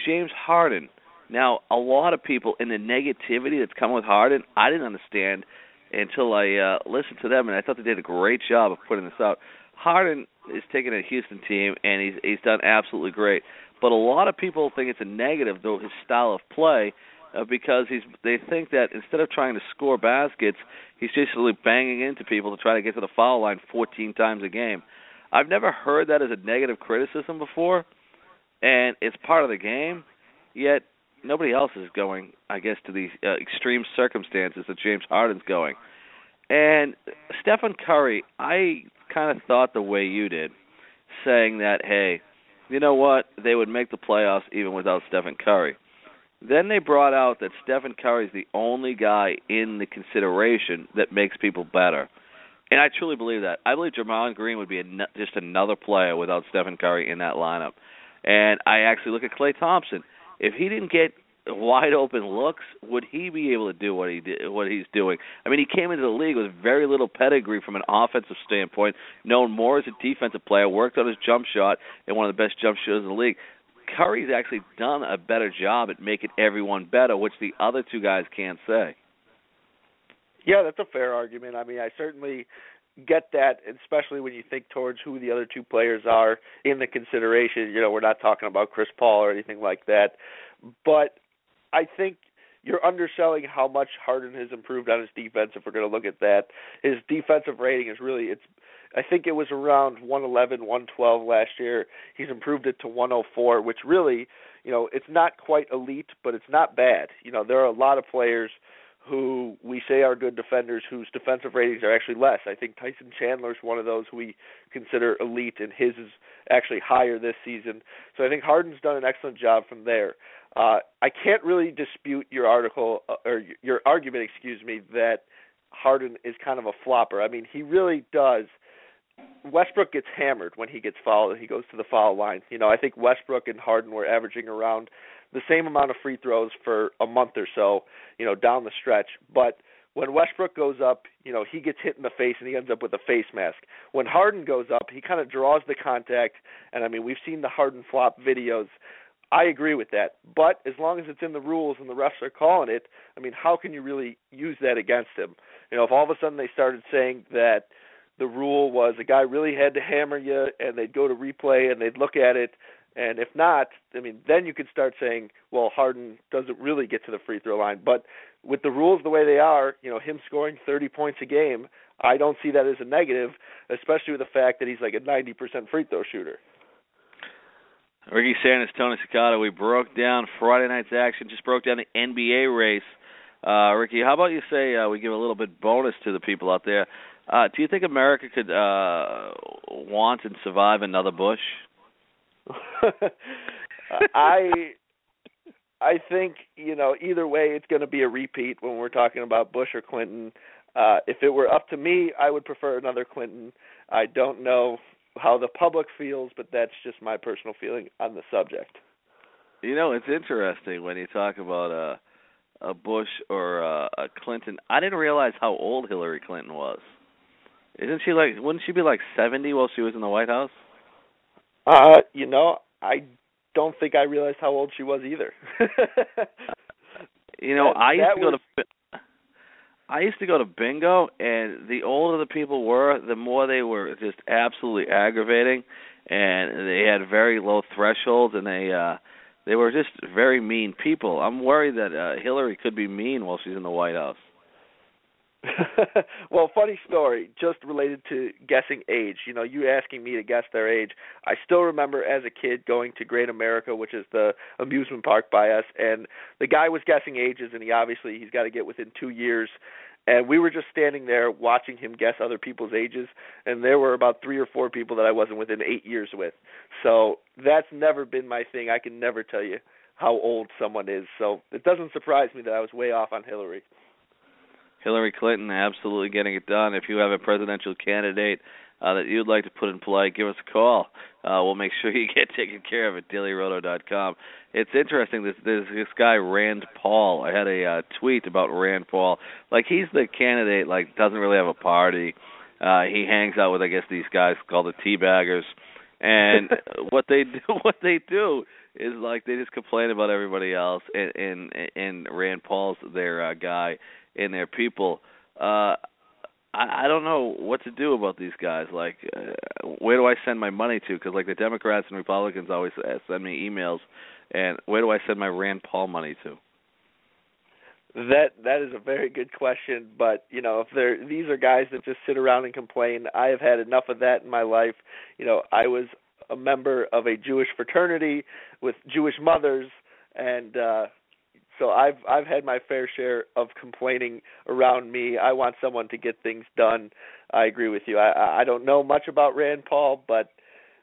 Speaker 1: James Harden. Now, a lot of people in the negativity that's come with Harden, I didn't understand until I uh, listened to them, and I thought they did a great job of putting this out. Harden is taking a Houston team, and he's he's done absolutely great. But a lot of people think it's a negative, though his style of play, uh, because he's they think that instead of trying to score baskets, he's just really banging into people to try to get to the foul line 14 times a game. I've never heard that as a negative criticism before, and it's part of the game. Yet nobody else is going, I guess, to these uh, extreme circumstances that James Harden's going. And Stephen Curry, I kind of thought the way you did, saying that, hey, you know what? They would make the playoffs even without Stephen Curry. Then they brought out that Stephen Curry is the only guy in the consideration that makes people better. And I truly believe that. I believe Draymond Green would be a, just another player without Stephen Curry in that lineup. And I actually look at Klay Thompson. If he didn't get wide open looks, would he be able to do what he did, what he's doing? I mean, he came into the league with very little pedigree from an offensive standpoint, known more as a defensive player, worked on his jump shot, and one of the best jump shooters in the league. Curry's actually done a better job at making everyone better, which the other two guys can't say.
Speaker 2: Yeah, that's a fair argument. I mean, I certainly get that, especially when you think towards who the other two players are in the consideration. You know, we're not talking about Chris Paul or anything like that, but I think you're underselling how much Harden has improved on his defense. If we're going to look at that, his defensive rating is really it's. I think it was around 111, 112 last year. He's improved it to 104, which really, you know, it's not quite elite, but it's not bad. You know, there are a lot of players who we say are good defenders whose defensive ratings are actually less. I think Tyson Chandler is one of those who we consider elite, and his is actually higher this season. So I think Harden's done an excellent job from there. Uh, I can't really dispute your article uh, or your argument, excuse me, that Harden is kind of a flopper. I mean, he really does. Westbrook gets hammered when he gets fouled. He goes to the foul line. You know, I think Westbrook and Harden were averaging around the same amount of free throws for a month or so, you know, down the stretch. But when Westbrook goes up, you know, he gets hit in the face and he ends up with a face mask. When Harden goes up, he kind of draws the contact, and I mean, we've seen the Harden flop videos. I agree with that. But as long as it's in the rules and the refs are calling it, I mean, how can you really use that against him? You know, if all of a sudden they started saying that the rule was a guy really had to hammer you and they'd go to replay and they'd look at it and if not, I mean, then you could start saying, well, Harden doesn't really get to the free throw line. But with the rules the way they are, you know, him scoring 30 points a game, I don't see that as a negative, especially with the fact that he's like a 90% free throw shooter.
Speaker 1: Ricky Sanders, Tony Cincotta, we broke down Friday night's action, just broke down the NBA race. Uh, Ricky, how about you say uh, we give a little bit bonus to the people out there? Uh, do you think America could uh, want and survive another Bush?
Speaker 2: I I think you know either way it's going to be a repeat when we're talking about Bush or Clinton. Uh, if it were up to me, I would prefer another Clinton. I don't know how the public feels, but that's just my personal feeling on the subject.
Speaker 1: You know, it's interesting when you talk about a a Bush or a, a Clinton. I didn't realize how old Hillary Clinton was. Isn't she like? Wouldn't she be like seventy while she was in the White House?
Speaker 2: Uh, you know, I don't think I realized how old she was either.
Speaker 1: you know,
Speaker 2: that,
Speaker 1: I used to
Speaker 2: was...
Speaker 1: go to I used to go to bingo, and the older the people were, the more they were just absolutely aggravating, and they had very low thresholds, and they uh they were just very mean people. I'm worried that uh, Hillary could be mean while she's in the White House.
Speaker 2: well, funny story, just related to guessing age. You know, you asking me to guess their age. I still remember as a kid going to Great America, which is the amusement park by us, and the guy was guessing ages, and he obviously he's got to get within two years. And we were just standing there watching him guess other people's ages, and there were about three or four people that I wasn't within eight years with. So that's never been my thing. I can never tell you how old someone is. So it doesn't surprise me that I was way off on Hillary.
Speaker 1: Hillary Clinton absolutely getting it done. If you have a presidential candidate uh, that you'd like to put in play, give us a call. Uh, we'll make sure you get taken care of at dailyroto.com. It's interesting. This this this guy Rand Paul. I had a uh, tweet about Rand Paul. Like he's the candidate. Like doesn't really have a party. Uh, he hangs out with I guess these guys called the teabaggers, and what they do what they do is like they just complain about everybody else, and and, and Rand Paul's their uh, guy and their people. Uh, I, I don't know what to do about these guys. Like, uh, where do I send my money to? Because like the Democrats and Republicans always send me emails, and where do I send my Rand Paul money to?
Speaker 2: That that is a very good question, but you know, if they're these are guys that just sit around and complain, I have had enough of that in my life. You know, I was a member of a Jewish fraternity with Jewish mothers and uh so I've I've had my fair share of complaining around me. I want someone to get things done. I agree with you. I I don't know much about Rand Paul, but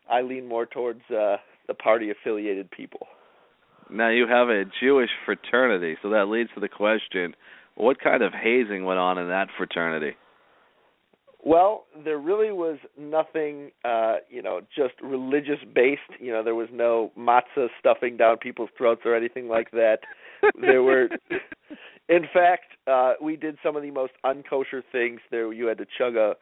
Speaker 2: I lean more towards uh the party affiliated people.
Speaker 1: Now you have a Jewish fraternity, so that leads to the question: What kind of hazing went on in that fraternity?
Speaker 2: Well, there really was nothing, uh, you know, just religious based. You know, there was no matzah stuffing down people's throats or anything like that. There were, in fact, uh, we did some of the most unkosher things. There, you had to chug a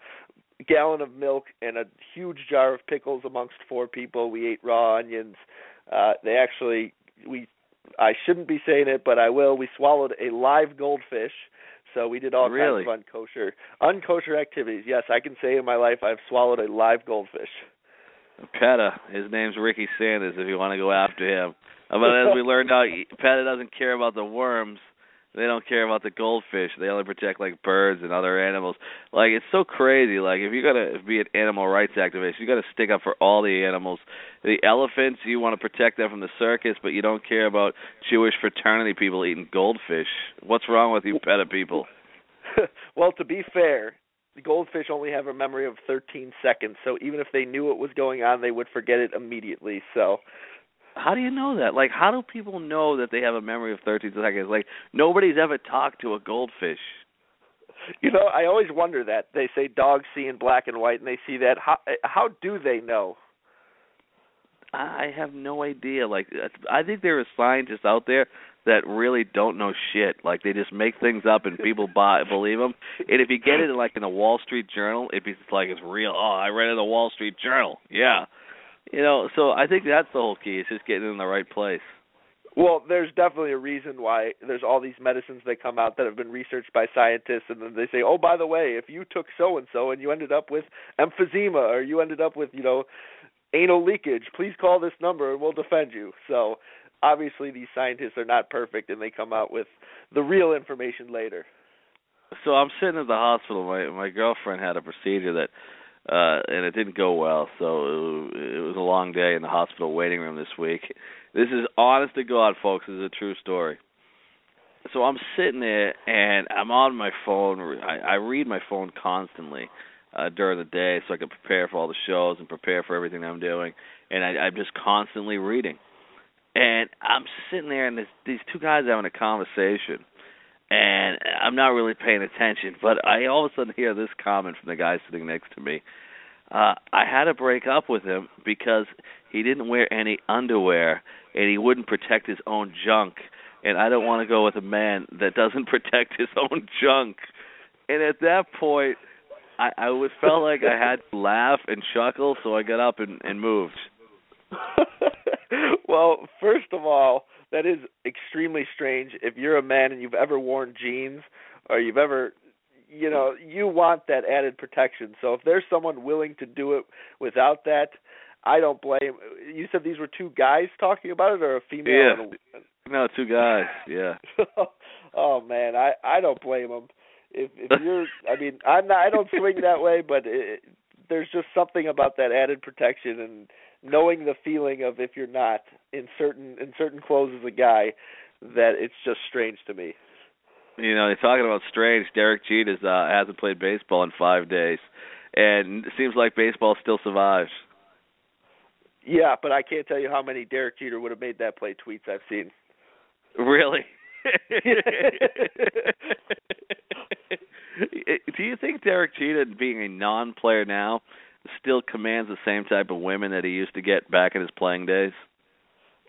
Speaker 2: gallon of milk and a huge jar of pickles amongst four people. We ate raw onions. Uh, they actually, we, I shouldn't be saying it, but I will. We swallowed a live goldfish so we did all
Speaker 1: really?
Speaker 2: kinds of unkosher unkosher activities. Yes, I can say in my life I've swallowed a live goldfish.
Speaker 1: Peta, his name's Ricky Sanders. If you want to go after him, but as we learned out, Peta doesn't care about the worms. They don't care about the goldfish. They only protect like birds and other animals. Like it's so crazy. Like if you gotta be an animal rights activist, you gotta stick up for all the animals. The elephants, you want to protect them from the circus, but you don't care about Jewish fraternity people eating goldfish. What's wrong with you, PETA people?
Speaker 2: well, to be fair, the goldfish only have a memory of 13 seconds, so even if they knew what was going on, they would forget it immediately. So
Speaker 1: how do you know that? Like, how do people know that they have a memory of 13 seconds? Like, nobody's ever talked to a goldfish.
Speaker 2: You know, I always wonder that. They say dogs see in black and white, and they see that. How eh, how do they know?
Speaker 1: I have no idea. Like, I think there are scientists out there that really don't know shit. Like, they just make things up and people buy believe them. And if you get it like in the Wall Street Journal, it'd be like it's real. Oh, I read it in the Wall Street Journal. Yeah. You know, so I think that's the whole key. It's just getting in the right place.
Speaker 2: Well, there's definitely a reason why there's all these medicines that come out that have been researched by scientists, and then they say, "Oh, by the way, if you took so and so and you ended up with emphysema or you ended up with, you know, anal leakage, please call this number and we'll defend you." So, obviously, these scientists are not perfect, and they come out with the real information later.
Speaker 1: So I'm sitting at the hospital. My my girlfriend had a procedure that uh and it didn't go well so it, was a long day in the hospital waiting room this week. This is honest to god folks. This is a true story. So i'm sitting there and i'm on my phone. I, I read my phone constantly uh during the day so i can prepare for all the shows and prepare for everything i'm doing. And i i'm just constantly reading. And i'm sitting there and this, these two guys having a conversation and I'm not really paying attention, but I all of a sudden hear this comment from the guy sitting next to me. Uh, I had to break up with him because he didn't wear any underwear and he wouldn't protect his own junk. And I don't want to go with a man that doesn't protect his own junk. And at that point, I, I was felt like I had to laugh and chuckle, so I got up and, and moved.
Speaker 2: well, first of all, that is extremely strange. If you're a man and you've ever worn jeans or you've ever you know, you want that added protection. So if there's someone willing to do it without that, I don't blame. You said these were two guys talking about it, or a female?
Speaker 1: Yeah.
Speaker 2: And a woman?
Speaker 1: No, two guys. Yeah.
Speaker 2: oh man, I I don't blame them. If if you're, I mean, I'm not. I don't swing that way, but it, there's just something about that added protection and knowing the feeling of if you're not in certain in certain clothes as a guy that it's just strange to me.
Speaker 1: You know, you're talking about strange. Derek Jeter uh, hasn't played baseball in five days, and it seems like baseball still survives.
Speaker 2: Yeah, but I can't tell you how many Derek Jeter would have made that play tweets I've seen.
Speaker 1: Really? Do you think Derek Jeter, being a non-player now, still commands the same type of women that he used to get back in his playing days?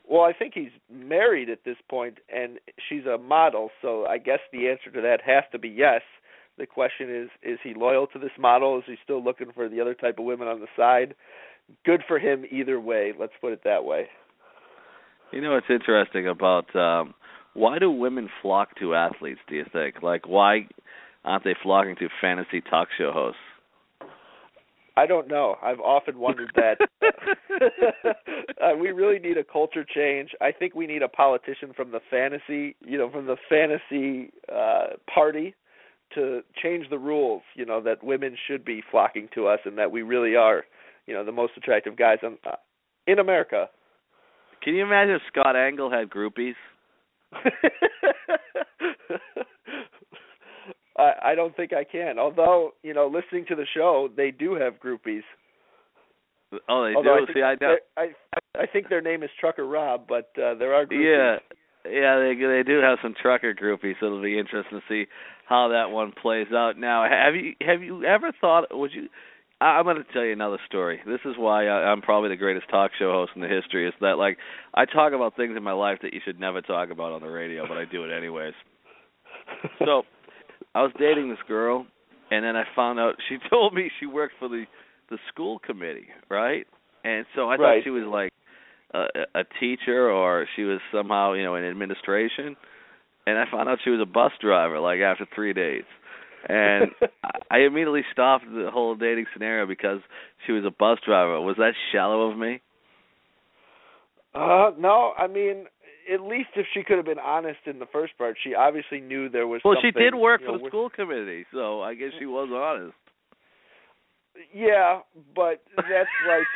Speaker 2: Well, I think he's married at this point, and she's a model. So I guess the answer to that has to be yes. The question is: Is he loyal to this model? Is he still looking for the other type of women on the side? Good for him either way. Let's put it that way.
Speaker 1: You know what's interesting about um why do women flock to athletes? Do you think? Like, why aren't they flocking to fantasy talk show hosts?
Speaker 2: I don't know. I've often wondered that. uh, we really need a culture change. I think we need a politician from the fantasy, you know, from the fantasy uh party to change the rules, you know, that women should be flocking to us and that we really are, you know, the most attractive guys in uh, in America.
Speaker 1: Can you imagine if Scott Engel had groupies?
Speaker 2: I I don't think I can. Although, you know, listening to the show, they do have groupies.
Speaker 1: Oh, they
Speaker 2: Although
Speaker 1: do.
Speaker 2: I think,
Speaker 1: See, I know.
Speaker 2: I I think their name is Trucker Rob, but uh, there are groupies.
Speaker 1: Yeah, yeah, they they do have some trucker groupies, so it'll be interesting to see how that one plays out. Now, have you have you ever thought? Would you? I- I'm going to tell you another story. This is why I, I'm probably the greatest talk show host in the history. Is that like I talk about things in my life that you should never talk about on the radio, but I do it anyways. So, I was dating this girl, and then I found out she told me she worked for the the school committee, right? And so I thought she was like a, a teacher or she was somehow you know in administration. And i found out she was a bus driver like after three days. And I- i immediately stopped the whole dating scenario because she was a bus driver. Was that shallow of me?
Speaker 2: Uh, no, I mean, at least if she could have been honest in the first part, she obviously knew there was.
Speaker 1: well she did work
Speaker 2: you
Speaker 1: for
Speaker 2: know,
Speaker 1: the
Speaker 2: with-
Speaker 1: school committee so i guess she was honest
Speaker 2: Yeah, but that's like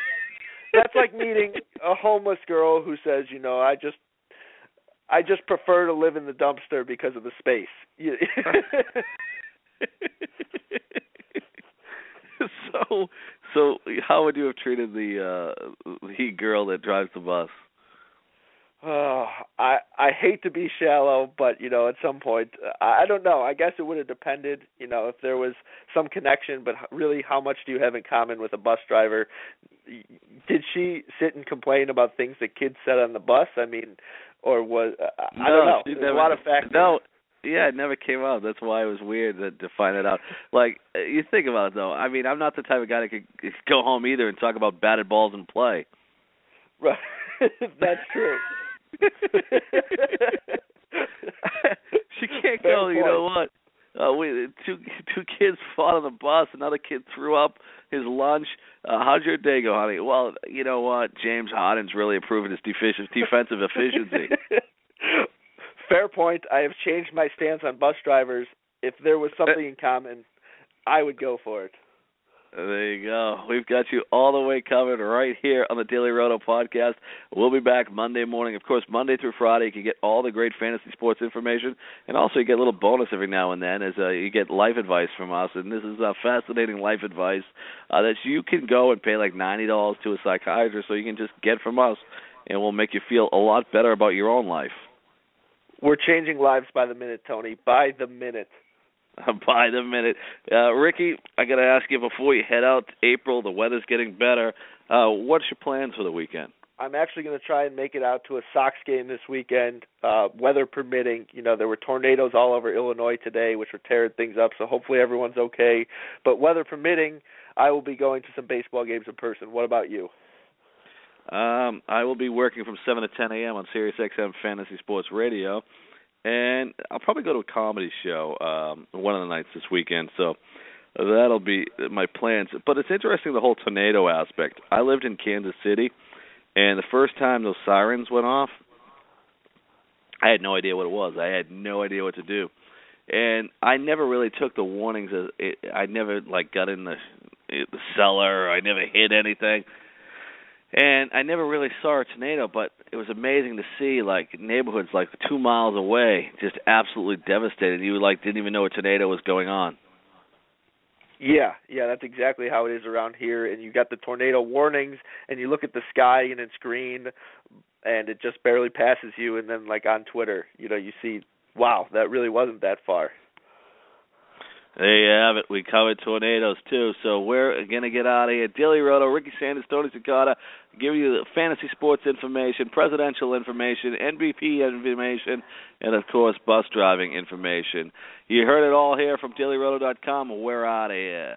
Speaker 2: that's like meeting a homeless girl who says, you know, I just I just prefer to live in the dumpster because of the space.
Speaker 1: So so how would you have treated the uh the girl that drives the bus
Speaker 2: Oh, I I hate to be shallow, but you know, at some point, I, I don't know. I guess it would have depended, you know, if there was some connection. But really, how much do you have in common with a bus driver? Did she sit and complain about things that kids said on the bus? I mean, or was I I don't know. There's
Speaker 1: never,
Speaker 2: a lot of factors.
Speaker 1: No, yeah, it never came out. That's why it was weird to, to find it out. Like uh, you think about it though. I mean, I'm not the type of guy that could go home either and talk about batted balls and play.
Speaker 2: Right. That's true.
Speaker 1: She can't
Speaker 2: Fair
Speaker 1: go. You know what? Uh, we two two kids fought on the bus. Another kid threw up his lunch. Uh, how's your day go, honey? Well, you know what? James Harden's really improving his defici- defensive efficiency.
Speaker 2: Fair point. I have changed my stance on bus drivers. If there was something in common, I would go for it.
Speaker 1: There you go. We've got you all the way covered right here on the Daily Roto podcast. We'll be back Monday morning. Of course, Monday through Friday, you can get all the great fantasy sports information, and also you get a little bonus every now and then as uh, you get life advice from us. And this is uh, fascinating life advice uh, that you can go and pay like ninety dollars to a psychiatrist, so you can just get from us, and we'll make you feel a lot better about your own life.
Speaker 2: We're changing lives by the minute, Tony. By the minute.
Speaker 1: by the minute. Uh, Ricky, I got to ask you before you head out. To April, the weather's getting better. Uh, what's your plans for the weekend?
Speaker 2: I'm actually going to try and make it out to a Sox game this weekend, uh, weather permitting. You know, there were tornadoes all over Illinois today, which were tearing things up. So hopefully everyone's okay. But weather permitting, I will be going to some baseball games in person. What about you?
Speaker 1: Um, I will be working from 7 to 10 a.m. on Sirius XM Fantasy Sports Radio, and I'll probably go to a comedy show um, one of the nights this weekend. So that'll be my plans. But it's interesting the whole tornado aspect. I lived in Kansas City, and the first time those sirens went off, I had no idea what it was. I had no idea what to do, and I never really took the warnings. As it, I never like got in the the cellar. I never hid anything and I never really saw a tornado, but it was amazing to see like neighborhoods like two miles away just absolutely devastated. You like didn't even know a tornado was going on.
Speaker 2: Yeah, yeah, that's exactly how it is around here. And you got the tornado warnings, and you look at the sky and it's green, and it just barely passes you. And then, like on Twitter, you know, you see, wow, that really wasn't that far.
Speaker 1: There you have it. We covered tornadoes too, so we're gonna get out of here. Daily Roto, Ricky Sanders, Tony Cincotta, give you fantasy sports information, presidential information, MVP information, and of course bus driving information. You heard it all here from DailyRoto.com. We're out of here.